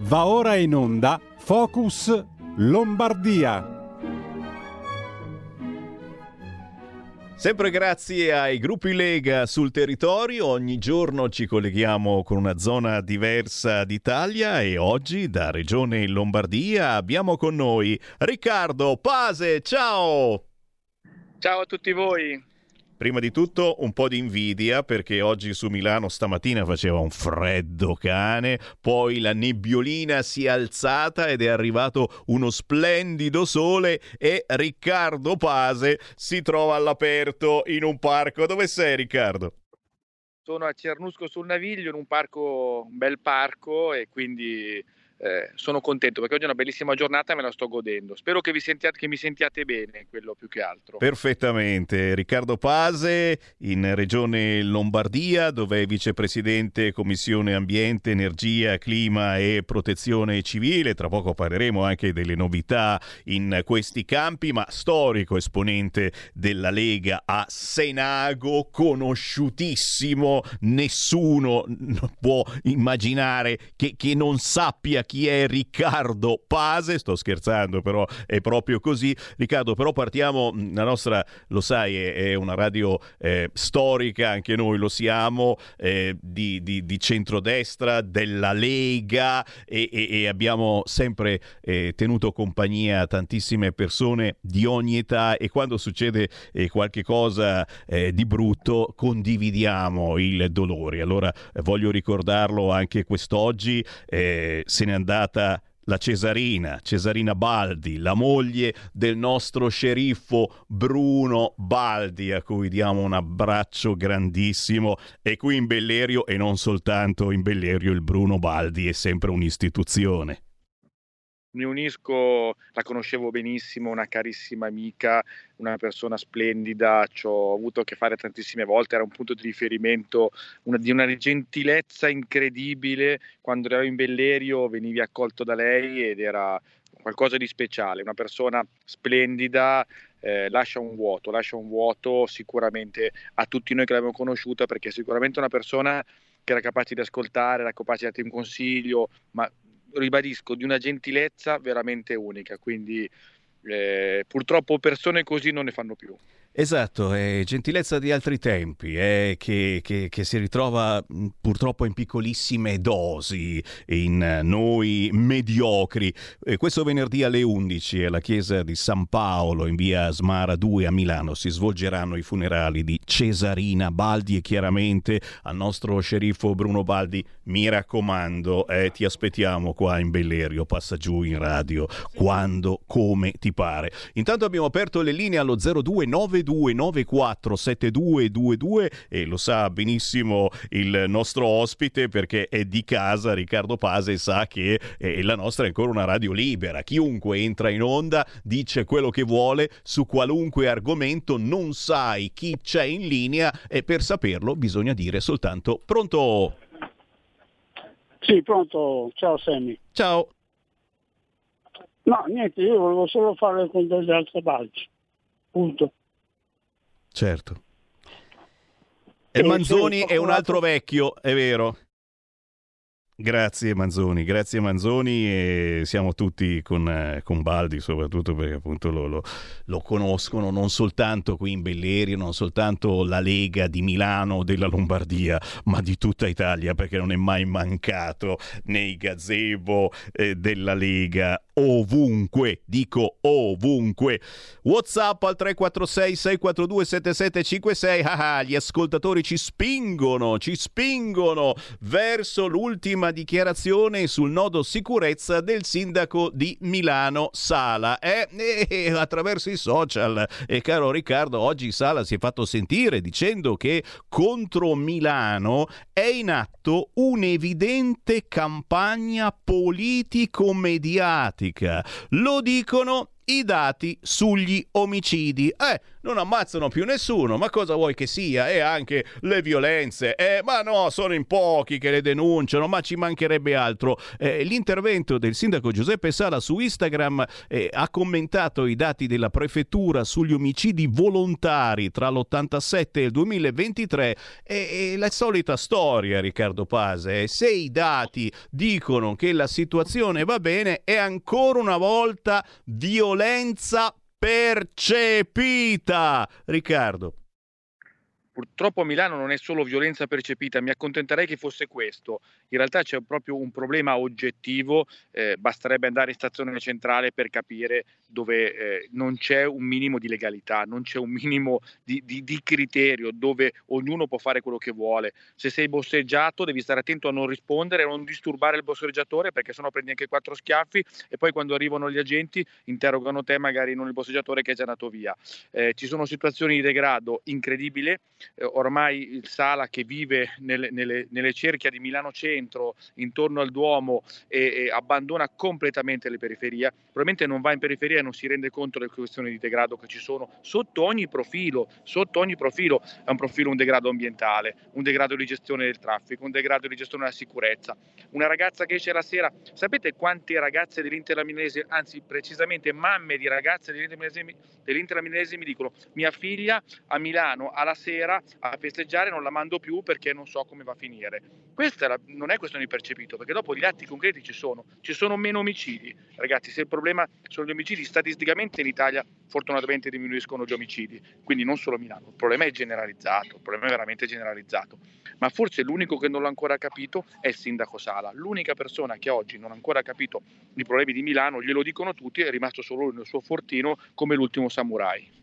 Va ora in onda Focus Lombardia. Sempre grazie ai gruppi Lega sul territorio, ogni giorno ci colleghiamo con una zona diversa d'Italia e oggi da Regione Lombardia abbiamo con noi Riccardo Pase, ciao! Ciao a tutti voi! Prima di tutto un po' di invidia perché oggi su Milano stamattina faceva un freddo cane, poi la nebbiolina si è alzata ed è arrivato uno splendido sole e Riccardo Pase si trova all'aperto in un parco. Dove sei Riccardo? Sono a Cernusco sul Naviglio in un parco, un bel parco e quindi eh, sono contento perché oggi è una bellissima giornata e me la sto godendo. Spero che, sentiate, che mi sentiate bene, quello più che altro. Perfettamente. Riccardo Pase in Regione Lombardia, dove è vicepresidente Commissione Ambiente, Energia, Clima e Protezione Civile. Tra poco parleremo anche delle novità in questi campi, ma storico esponente della Lega a Senago, conosciutissimo. Nessuno può immaginare che, che non sappia chi è Riccardo Pase, sto scherzando però è proprio così. Riccardo però partiamo, la nostra lo sai è, è una radio eh, storica, anche noi lo siamo, eh, di, di, di, centrodestra, della Lega e, e, e abbiamo sempre eh, tenuto compagnia a tantissime persone di ogni età e quando succede eh, qualche cosa eh, di brutto condividiamo il dolore. Allora voglio ricordarlo anche quest'oggi, eh, se ne andata la Cesarina, Cesarina Baldi, la moglie del nostro sceriffo Bruno Baldi, a cui diamo un abbraccio grandissimo. E qui in Bellerio, e non soltanto in Bellerio, il Bruno Baldi è sempre un'istituzione mi unisco, la conoscevo benissimo, una carissima amica, una persona splendida, ci ho avuto a che fare tantissime volte, era un punto di riferimento una, di una gentilezza incredibile, quando ero in Bellerio venivi accolto da lei ed era qualcosa di speciale, una persona splendida, eh, lascia un vuoto, lascia un vuoto sicuramente a tutti noi che l'abbiamo conosciuta perché sicuramente una persona che era capace di ascoltare, era capace di darti un consiglio, ma ribadisco, di una gentilezza veramente unica, quindi eh, purtroppo persone così non ne fanno più. Esatto, è gentilezza di altri tempi, eh, che, che, che, si ritrova purtroppo in piccolissime dosi in noi mediocri. E questo venerdì alle 11 alla chiesa di San Paolo in via Smara 2 a Milano si svolgeranno i funerali di Cesarina Baldi e chiaramente al nostro sceriffo Bruno Baldi mi raccomando, eh, ti aspettiamo qua in Bellerio, passa giù in radio quando, come ti pare. Intanto abbiamo aperto le linee allo 0292 02947222 e lo sa benissimo il nostro ospite perché è di casa Riccardo Pase e sa che eh, la nostra è ancora una radio libera. Chiunque entra in onda dice quello che vuole su qualunque argomento, non sai chi c'è in linea e per saperlo bisogna dire soltanto pronto. Sì, pronto. Ciao Sammy. Ciao. No, niente, io volevo solo fare le condoglianze a Balci. Punto. Certo. E Manzoni è un altro vecchio, è vero. Grazie Manzoni, grazie Manzoni e siamo tutti con, eh, con Baldi soprattutto perché appunto lo, lo, lo, conoscono non soltanto qui in Bellerio, non soltanto la Lega di Milano o della Lombardia, ma di tutta Italia perché non è mai mancato nei gazebo eh, della Lega ovunque, dico ovunque. WhatsApp al 346 642 7756. Ah, gli ascoltatori ci spingono, ci spingono verso l'ultima dichiarazione sul nodo sicurezza del sindaco di Milano Sala. Eh, eh, attraverso i social. E caro Riccardo, oggi Sala si è fatto sentire dicendo che contro Milano è in atto un'evidente campagna politico-mediatica. Lo dicono i dati sugli omicidi. Eh, non ammazzano più nessuno, ma cosa vuoi che sia? E anche le violenze. Eh, ma no, sono in pochi che le denunciano, ma ci mancherebbe altro. Eh, l'intervento del sindaco Giuseppe Sala su Instagram eh, ha commentato i dati della prefettura sugli omicidi volontari tra l'87 e il 2023 e, e la solita storia, Riccardo Pase. Se i dati dicono che la situazione va bene, è ancora una volta violenza percepita. Riccardo. Purtroppo a Milano non è solo violenza percepita, mi accontenterei che fosse questo. In realtà c'è proprio un problema oggettivo, eh, basterebbe andare in stazione centrale per capire dove eh, non c'è un minimo di legalità, non c'è un minimo di, di, di, criterio, dove ognuno può fare quello che vuole. Se sei bosseggiato devi stare attento a non rispondere, a non disturbare il bosseggiatore perché sennò prendi anche quattro schiaffi e poi quando arrivano gli agenti interrogano te, magari non il bosseggiatore che è già andato via. Eh, ci sono situazioni di degrado incredibili eh, ormai il Sala che vive nelle, nelle, nelle, cerchia di Milano Centro, intorno al Duomo e, e, abbandona completamente le periferie, probabilmente non va in periferia e non si rende conto delle questioni di degrado che ci sono sotto ogni profilo, sotto ogni profilo è un profilo un degrado ambientale, un degrado di gestione del traffico, un degrado di gestione della sicurezza. Una ragazza che esce la sera, sapete quante ragazze dell'Inter Milanese, anzi precisamente mamme di ragazze dell'Inter Milanese, mi dicono mia figlia a Milano alla sera a festeggiare non la mando più perché non so come va a finire. Questa la, non è questione di percepito, perché dopo gli atti concreti ci sono, ci sono meno omicidi. Ragazzi, se il problema sono gli omicidi, statisticamente in Italia fortunatamente diminuiscono gli omicidi, quindi non solo Milano, il problema è generalizzato, il problema è veramente generalizzato. Ma forse l'unico che non l'ha ancora capito è il sindaco Sala, l'unica persona che oggi non ha ancora capito i problemi di Milano, glielo dicono tutti, è rimasto solo nel suo fortino come l'ultimo samurai.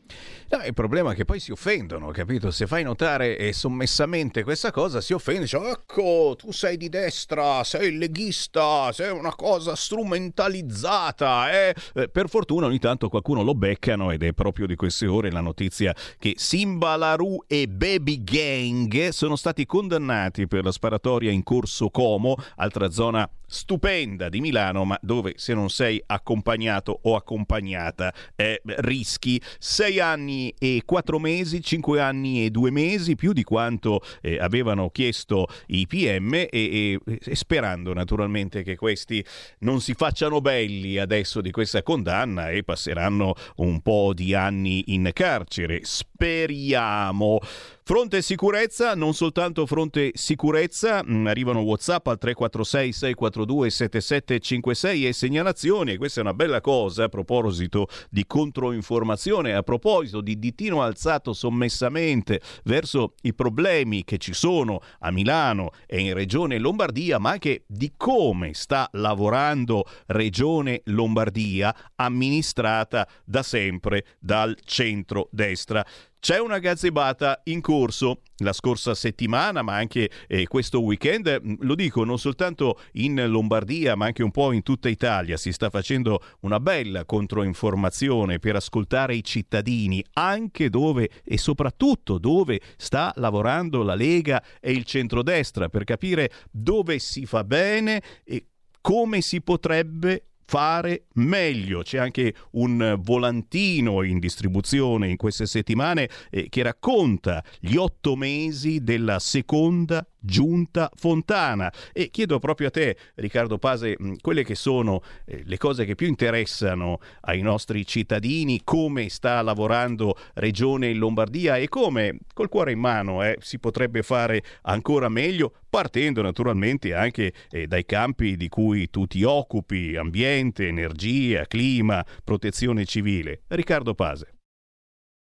No, il problema è che poi si offendono, capito? Se fai notare eh, sommessamente questa cosa, si offende, dice, ecco, tu sei di destra, sei leghista, sei una cosa strumentalizzata. Eh? Eh, per fortuna ogni tanto qualcuno lo beccano ed è proprio di queste ore la notizia che Simba Laru e Baby Gang sono stati condannati per la sparatoria in corso Como, altra zona stupenda di Milano, ma dove se non sei accompagnato o accompagnata eh, rischi sei anni e quattro mesi, cinque anni e due mesi, più di quanto eh, avevano chiesto i PM e, e, e, sperando naturalmente che questi non si facciano belli adesso di questa condanna e passeranno un po' di anni in carcere. Speriamo. Fronte sicurezza, non soltanto fronte sicurezza, mm, arrivano WhatsApp al 346 642 7756 e segnalazioni, e questa è una bella cosa a proposito di controinformazione, a proposito di ditino alzato sommessamente verso i problemi che ci sono a Milano e in Regione Lombardia, ma anche di come sta lavorando Regione Lombardia amministrata da sempre dal centro-destra. C'è una gazzebata in corso la scorsa settimana, ma anche eh, questo weekend. Mm, lo dico non soltanto in Lombardia, ma anche un po' in tutta Italia. Si sta facendo una bella controinformazione per ascoltare i cittadini, anche dove e soprattutto dove sta lavorando la Lega e il centrodestra, per capire dove si fa bene e come si potrebbe fare meglio. C'è anche un volantino in distribuzione in queste settimane eh, che racconta gli otto mesi della seconda giunta Fontana. E chiedo proprio a te Riccardo Pase quelle che sono eh, le cose che più interessano ai nostri cittadini come sta lavorando Regione Lombardia e come col cuore in mano eh, si potrebbe fare ancora meglio partendo naturalmente anche eh, dai campi di cui tu ti occupi ambiente, energia, clima, protezione civile. Riccardo Pase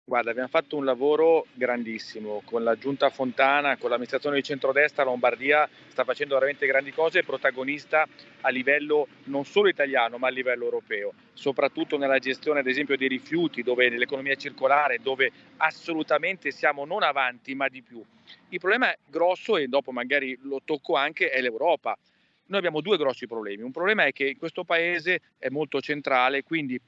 Guarda, abbiamo fatto un lavoro grandissimo con la giunta Fontana, con l'amministrazione di centrodestra, Lombardia sta facendo veramente grandi cose, è protagonista a livello non solo italiano ma a livello europeo, soprattutto nella gestione ad esempio dei rifiuti, dove nell'economia circolare, dove assolutamente siamo non avanti ma di più. Il problema grosso e dopo magari lo tocco anche è l'Europa. Noi abbiamo due grossi problemi. Un problema è che questo paese è molto centrale, quindi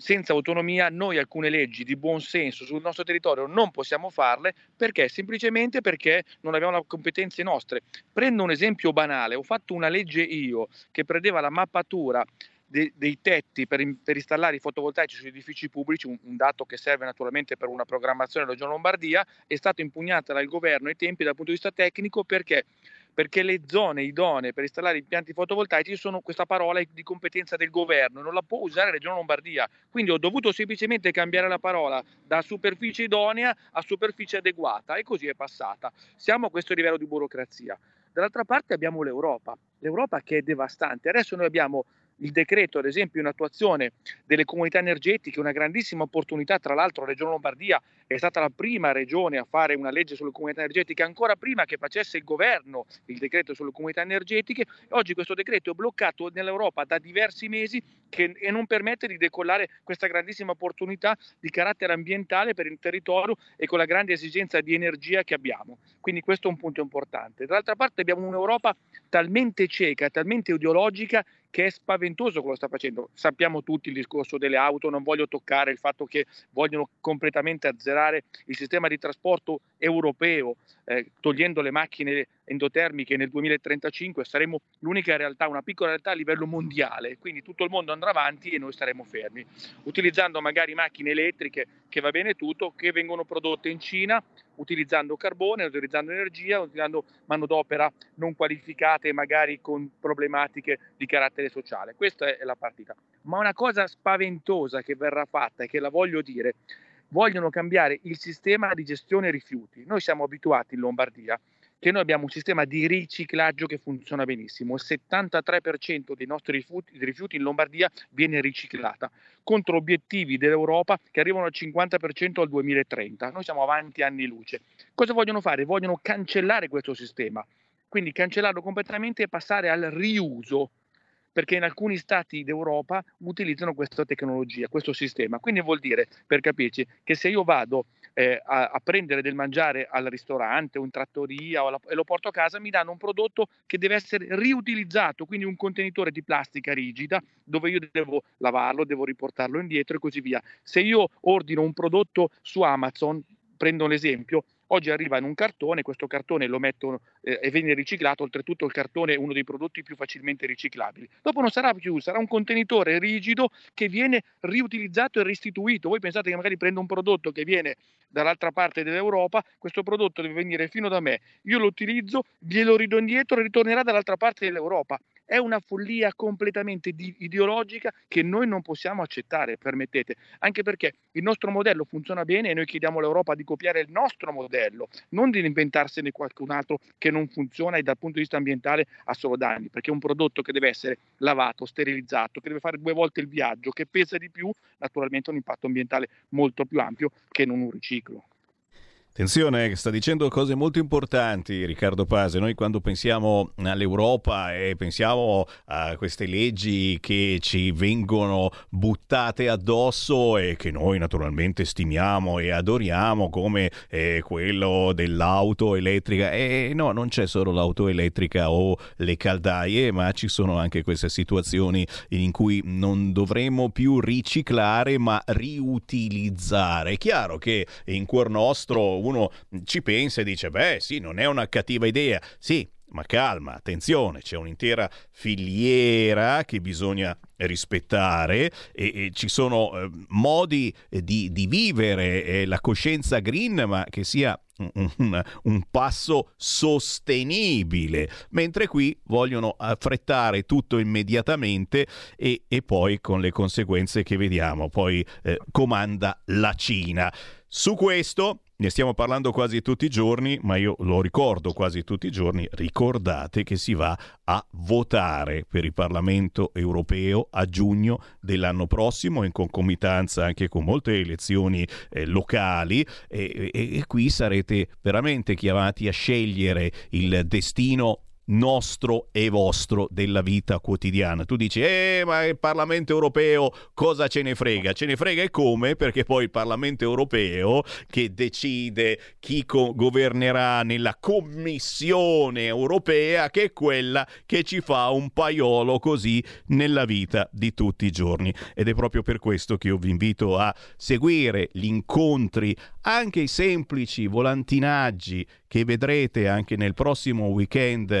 senza autonomia noi alcune leggi di buon senso sul nostro territorio non possiamo farle perché semplicemente perché non abbiamo le competenze nostre. Prendo un esempio banale, ho fatto una legge io che prendeva la mappatura dei, dei tetti per, per, installare i fotovoltaici sugli edifici pubblici, un, un, dato che serve naturalmente per una programmazione della Regione Lombardia, è stata impugnata dal governo ai tempi dal punto di vista tecnico perché perché le zone idonee per installare impianti fotovoltaici sono questa parola di competenza del governo, non la può usare la Regione Lombardia. Quindi ho dovuto semplicemente cambiare la parola da superficie idonea a superficie adeguata e così è passata. Siamo a questo livello di burocrazia. Dall'altra parte abbiamo l'Europa, l'Europa che è devastante. Adesso noi abbiamo il decreto, ad esempio, in attuazione delle comunità energetiche, una grandissima opportunità. Tra l'altro, la Regione Lombardia è stata la prima regione a fare una legge sulle comunità energetiche, ancora prima che facesse il governo il decreto sulle comunità energetiche. Oggi questo decreto è bloccato nell'Europa da diversi mesi che, e non permette di decollare questa grandissima opportunità di carattere ambientale per il territorio e con la grande esigenza di energia che abbiamo. Quindi questo è un punto importante. Dall'altra parte abbiamo un'Europa talmente cieca, talmente ideologica che è spaventoso quello che sta facendo. Sappiamo tutti il discorso delle auto, non voglio toccare il fatto che vogliono completamente azzerare il sistema di trasporto europeo, eh, togliendo le macchine endotermiche nel 2035 saremo l'unica realtà, una piccola realtà a livello mondiale, quindi tutto il mondo andrà avanti e noi staremo fermi, utilizzando magari macchine elettriche, che va bene tutto, che vengono prodotte in Cina, utilizzando carbone, utilizzando energia, utilizzando manodopera non qualificata e magari con problematiche di carattere sociale. Questa è la partita. Ma una cosa spaventosa che verrà fatta e che la voglio dire, vogliono cambiare il sistema di gestione rifiuti. Noi siamo abituati in Lombardia che noi abbiamo un sistema di riciclaggio che funziona benissimo. Il 73% dei nostri rifiuti, rifiuti in Lombardia viene riciclata, contro obiettivi dell'Europa che arrivano al 50% al 2030. Noi siamo avanti anni luce. Cosa vogliono fare? Vogliono cancellare questo sistema, quindi cancellarlo completamente e passare al riuso perché in alcuni stati d'Europa utilizzano questa tecnologia, questo sistema. Quindi vuol dire, per capirci, che se io vado eh, a, a, prendere del mangiare al ristorante o in trattoria o alla, e lo porto a casa, mi danno un prodotto che deve essere riutilizzato, quindi un contenitore di plastica rigida dove io devo lavarlo, devo riportarlo indietro e così via. Se io ordino un prodotto su Amazon, prendo l'esempio, Oggi arriva in un cartone, questo cartone lo mettono eh, e viene riciclato, oltretutto il cartone è uno dei prodotti più facilmente riciclabili. Dopo non sarà più, sarà un contenitore rigido che viene riutilizzato e restituito. Voi pensate che magari prendo un prodotto che viene dall'altra parte dell'Europa, questo prodotto deve venire fino da me, io lo utilizzo, glielo ridò indietro e ritornerà dall'altra parte dell'Europa. È una follia completamente di- ideologica che noi non possiamo accettare, permettete, anche perché il nostro modello funziona bene e noi chiediamo all'Europa di copiare il nostro modello, non di inventarsene qualcun altro che non funziona e dal punto di vista ambientale ha solo danni, perché è un prodotto che deve essere lavato, sterilizzato, che deve fare due volte il viaggio, che pesa di più, naturalmente ha un impatto ambientale molto più ampio che non un riciclo. Attenzione, sta dicendo cose molto importanti Riccardo Pase. Noi quando pensiamo all'Europa e pensiamo a queste leggi che ci vengono buttate addosso e che noi naturalmente stimiamo e adoriamo come eh, quello dell'auto elettrica. E no, non c'è solo l'auto elettrica o le caldaie, ma ci sono anche queste situazioni in cui non dovremmo più riciclare ma riutilizzare. È chiaro che in cuor nostro uno ci pensa e dice, beh sì, non è una cattiva idea. Sì, ma calma, attenzione, c'è un'intera filiera che bisogna rispettare e, e ci sono eh, modi di, di vivere eh, la coscienza green, ma che sia un, un, un, passo sostenibile, mentre qui vogliono affrettare tutto immediatamente e, e poi con le conseguenze che vediamo, poi eh, comanda la Cina. Su questo ne stiamo parlando quasi tutti i giorni, ma io lo ricordo quasi tutti i giorni, ricordate che si va a votare per il Parlamento europeo a giugno dell'anno prossimo, in concomitanza anche con molte elezioni eh, locali e, e, e qui sarete veramente chiamati a scegliere il destino nostro e vostro della vita quotidiana. Tu dici, eh, ma il Parlamento europeo cosa ce ne frega? Ce ne frega e come? Perché poi il Parlamento europeo che decide chi co- governerà nella Commissione europea, che è quella che ci fa un paiolo così nella vita di tutti i giorni. Ed è proprio per questo che io vi invito a seguire gli incontri, anche i semplici volantinaggi che vedrete anche nel prossimo weekend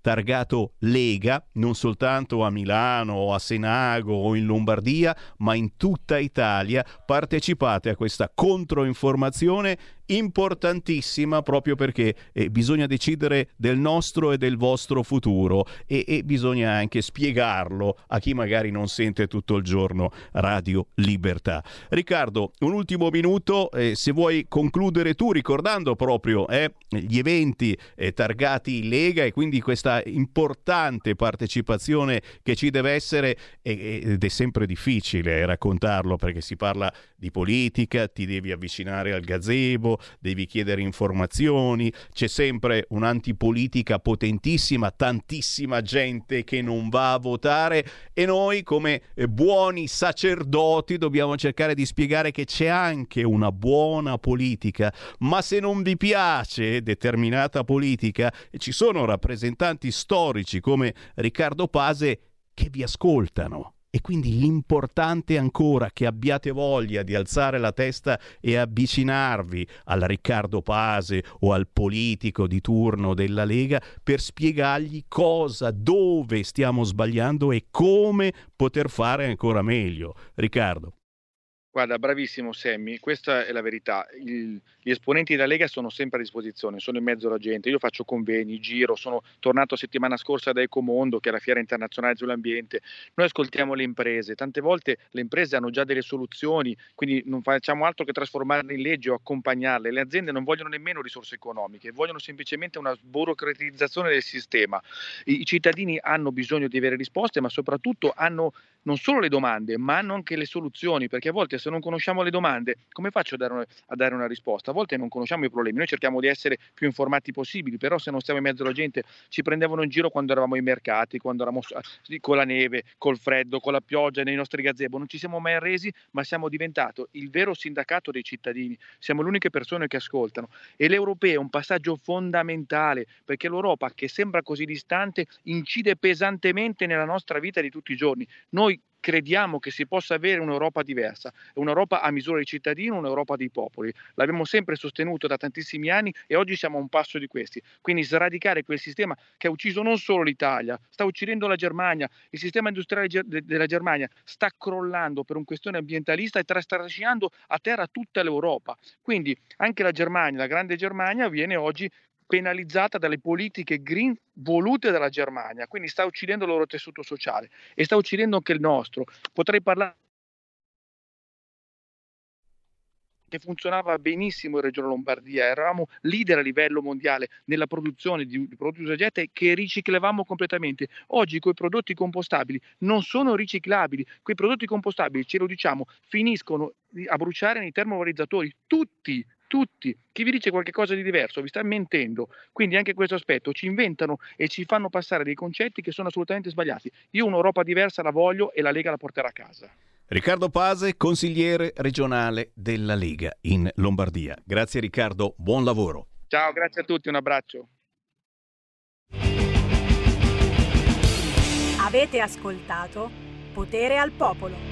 targato Lega, non soltanto a Milano o a Senago o in Lombardia, ma in tutta Italia. Partecipate a questa controinformazione importantissima proprio perché eh, bisogna decidere del nostro e del vostro futuro e, e, bisogna anche spiegarlo a chi magari non sente tutto il giorno Radio Libertà. Riccardo, un ultimo minuto, eh, se vuoi concludere tu ricordando proprio eh, gli eventi eh, targati Lega e quindi questa importante partecipazione che ci deve essere ed è sempre difficile raccontarlo perché si parla di politica, ti devi avvicinare al gazebo, devi chiedere informazioni, c'è sempre un'antipolitica potentissima, tantissima gente che non va a votare e noi come eh, buoni sacerdoti dobbiamo cercare di spiegare che c'è anche una buona politica, ma se non vi piace determinata politica, ci sono rappresentanti storici come Riccardo Pase che vi ascoltano e quindi l'importante ancora che abbiate voglia di alzare la testa e avvicinarvi al Riccardo Pase o al politico di turno della Lega per spiegargli cosa, dove stiamo sbagliando e come poter fare ancora meglio. Riccardo. Guarda, bravissimo Sammy, questa è la verità. Il, gli esponenti della Lega sono sempre a disposizione, sono in mezzo alla gente. Io faccio convegni, giro, sono tornato settimana scorsa da Ecomondo, che è la fiera internazionale sull'ambiente. Noi ascoltiamo le imprese, tante volte le imprese hanno già delle soluzioni, quindi non facciamo altro che trasformarle in legge o accompagnarle. Le aziende non vogliono nemmeno risorse economiche, vogliono semplicemente una burocratizzazione del sistema. I, i cittadini hanno bisogno di avere risposte, ma soprattutto hanno non solo le domande, ma anche le soluzioni, perché a volte se non conosciamo le domande, come faccio a dare, una, a dare, una, risposta? A volte non conosciamo i problemi, noi cerchiamo di essere più informati possibili, però se non stiamo in mezzo alla gente ci prendevano in giro quando eravamo ai mercati, quando eravamo con la neve, col freddo, con la pioggia, nei nostri gazebo, non ci siamo mai arresi, ma siamo diventato il vero sindacato dei cittadini, siamo le uniche persone che ascoltano e l'europeo è un passaggio fondamentale, perché l'Europa che sembra così distante incide pesantemente nella nostra vita di tutti i giorni. Noi crediamo che si possa avere un'Europa diversa, un'Europa a misura dei cittadini, un'Europa dei popoli. L'abbiamo sempre sostenuto da tantissimi anni e oggi siamo a un passo di questi. Quindi sradicare quel sistema che ha ucciso non solo l'Italia, sta uccidendo la Germania, il sistema industriale della Germania sta crollando per una questione ambientalista e trascinando a terra tutta l'Europa. Quindi anche la Germania, la grande Germania, viene oggi penalizzata dalle politiche green volute dalla Germania, quindi sta uccidendo il loro tessuto sociale e sta uccidendo anche il nostro. Potrei parlare che funzionava benissimo in Regione Lombardia, eravamo leader a livello mondiale nella produzione di, prodotti usagete che riciclavamo completamente. Oggi quei prodotti compostabili non sono riciclabili, quei prodotti compostabili, ce lo diciamo, finiscono a bruciare nei termovalorizzatori, tutti, tutti. Chi vi dice qualcosa di diverso vi sta mentendo. Quindi anche questo aspetto ci inventano e ci fanno passare dei concetti che sono assolutamente sbagliati. Io un'Europa diversa la voglio e la Lega la porterà a casa. Riccardo Pase, consigliere regionale della Lega in Lombardia. Grazie Riccardo, buon lavoro. Ciao, grazie a tutti, un abbraccio. Avete ascoltato Potere al Popolo.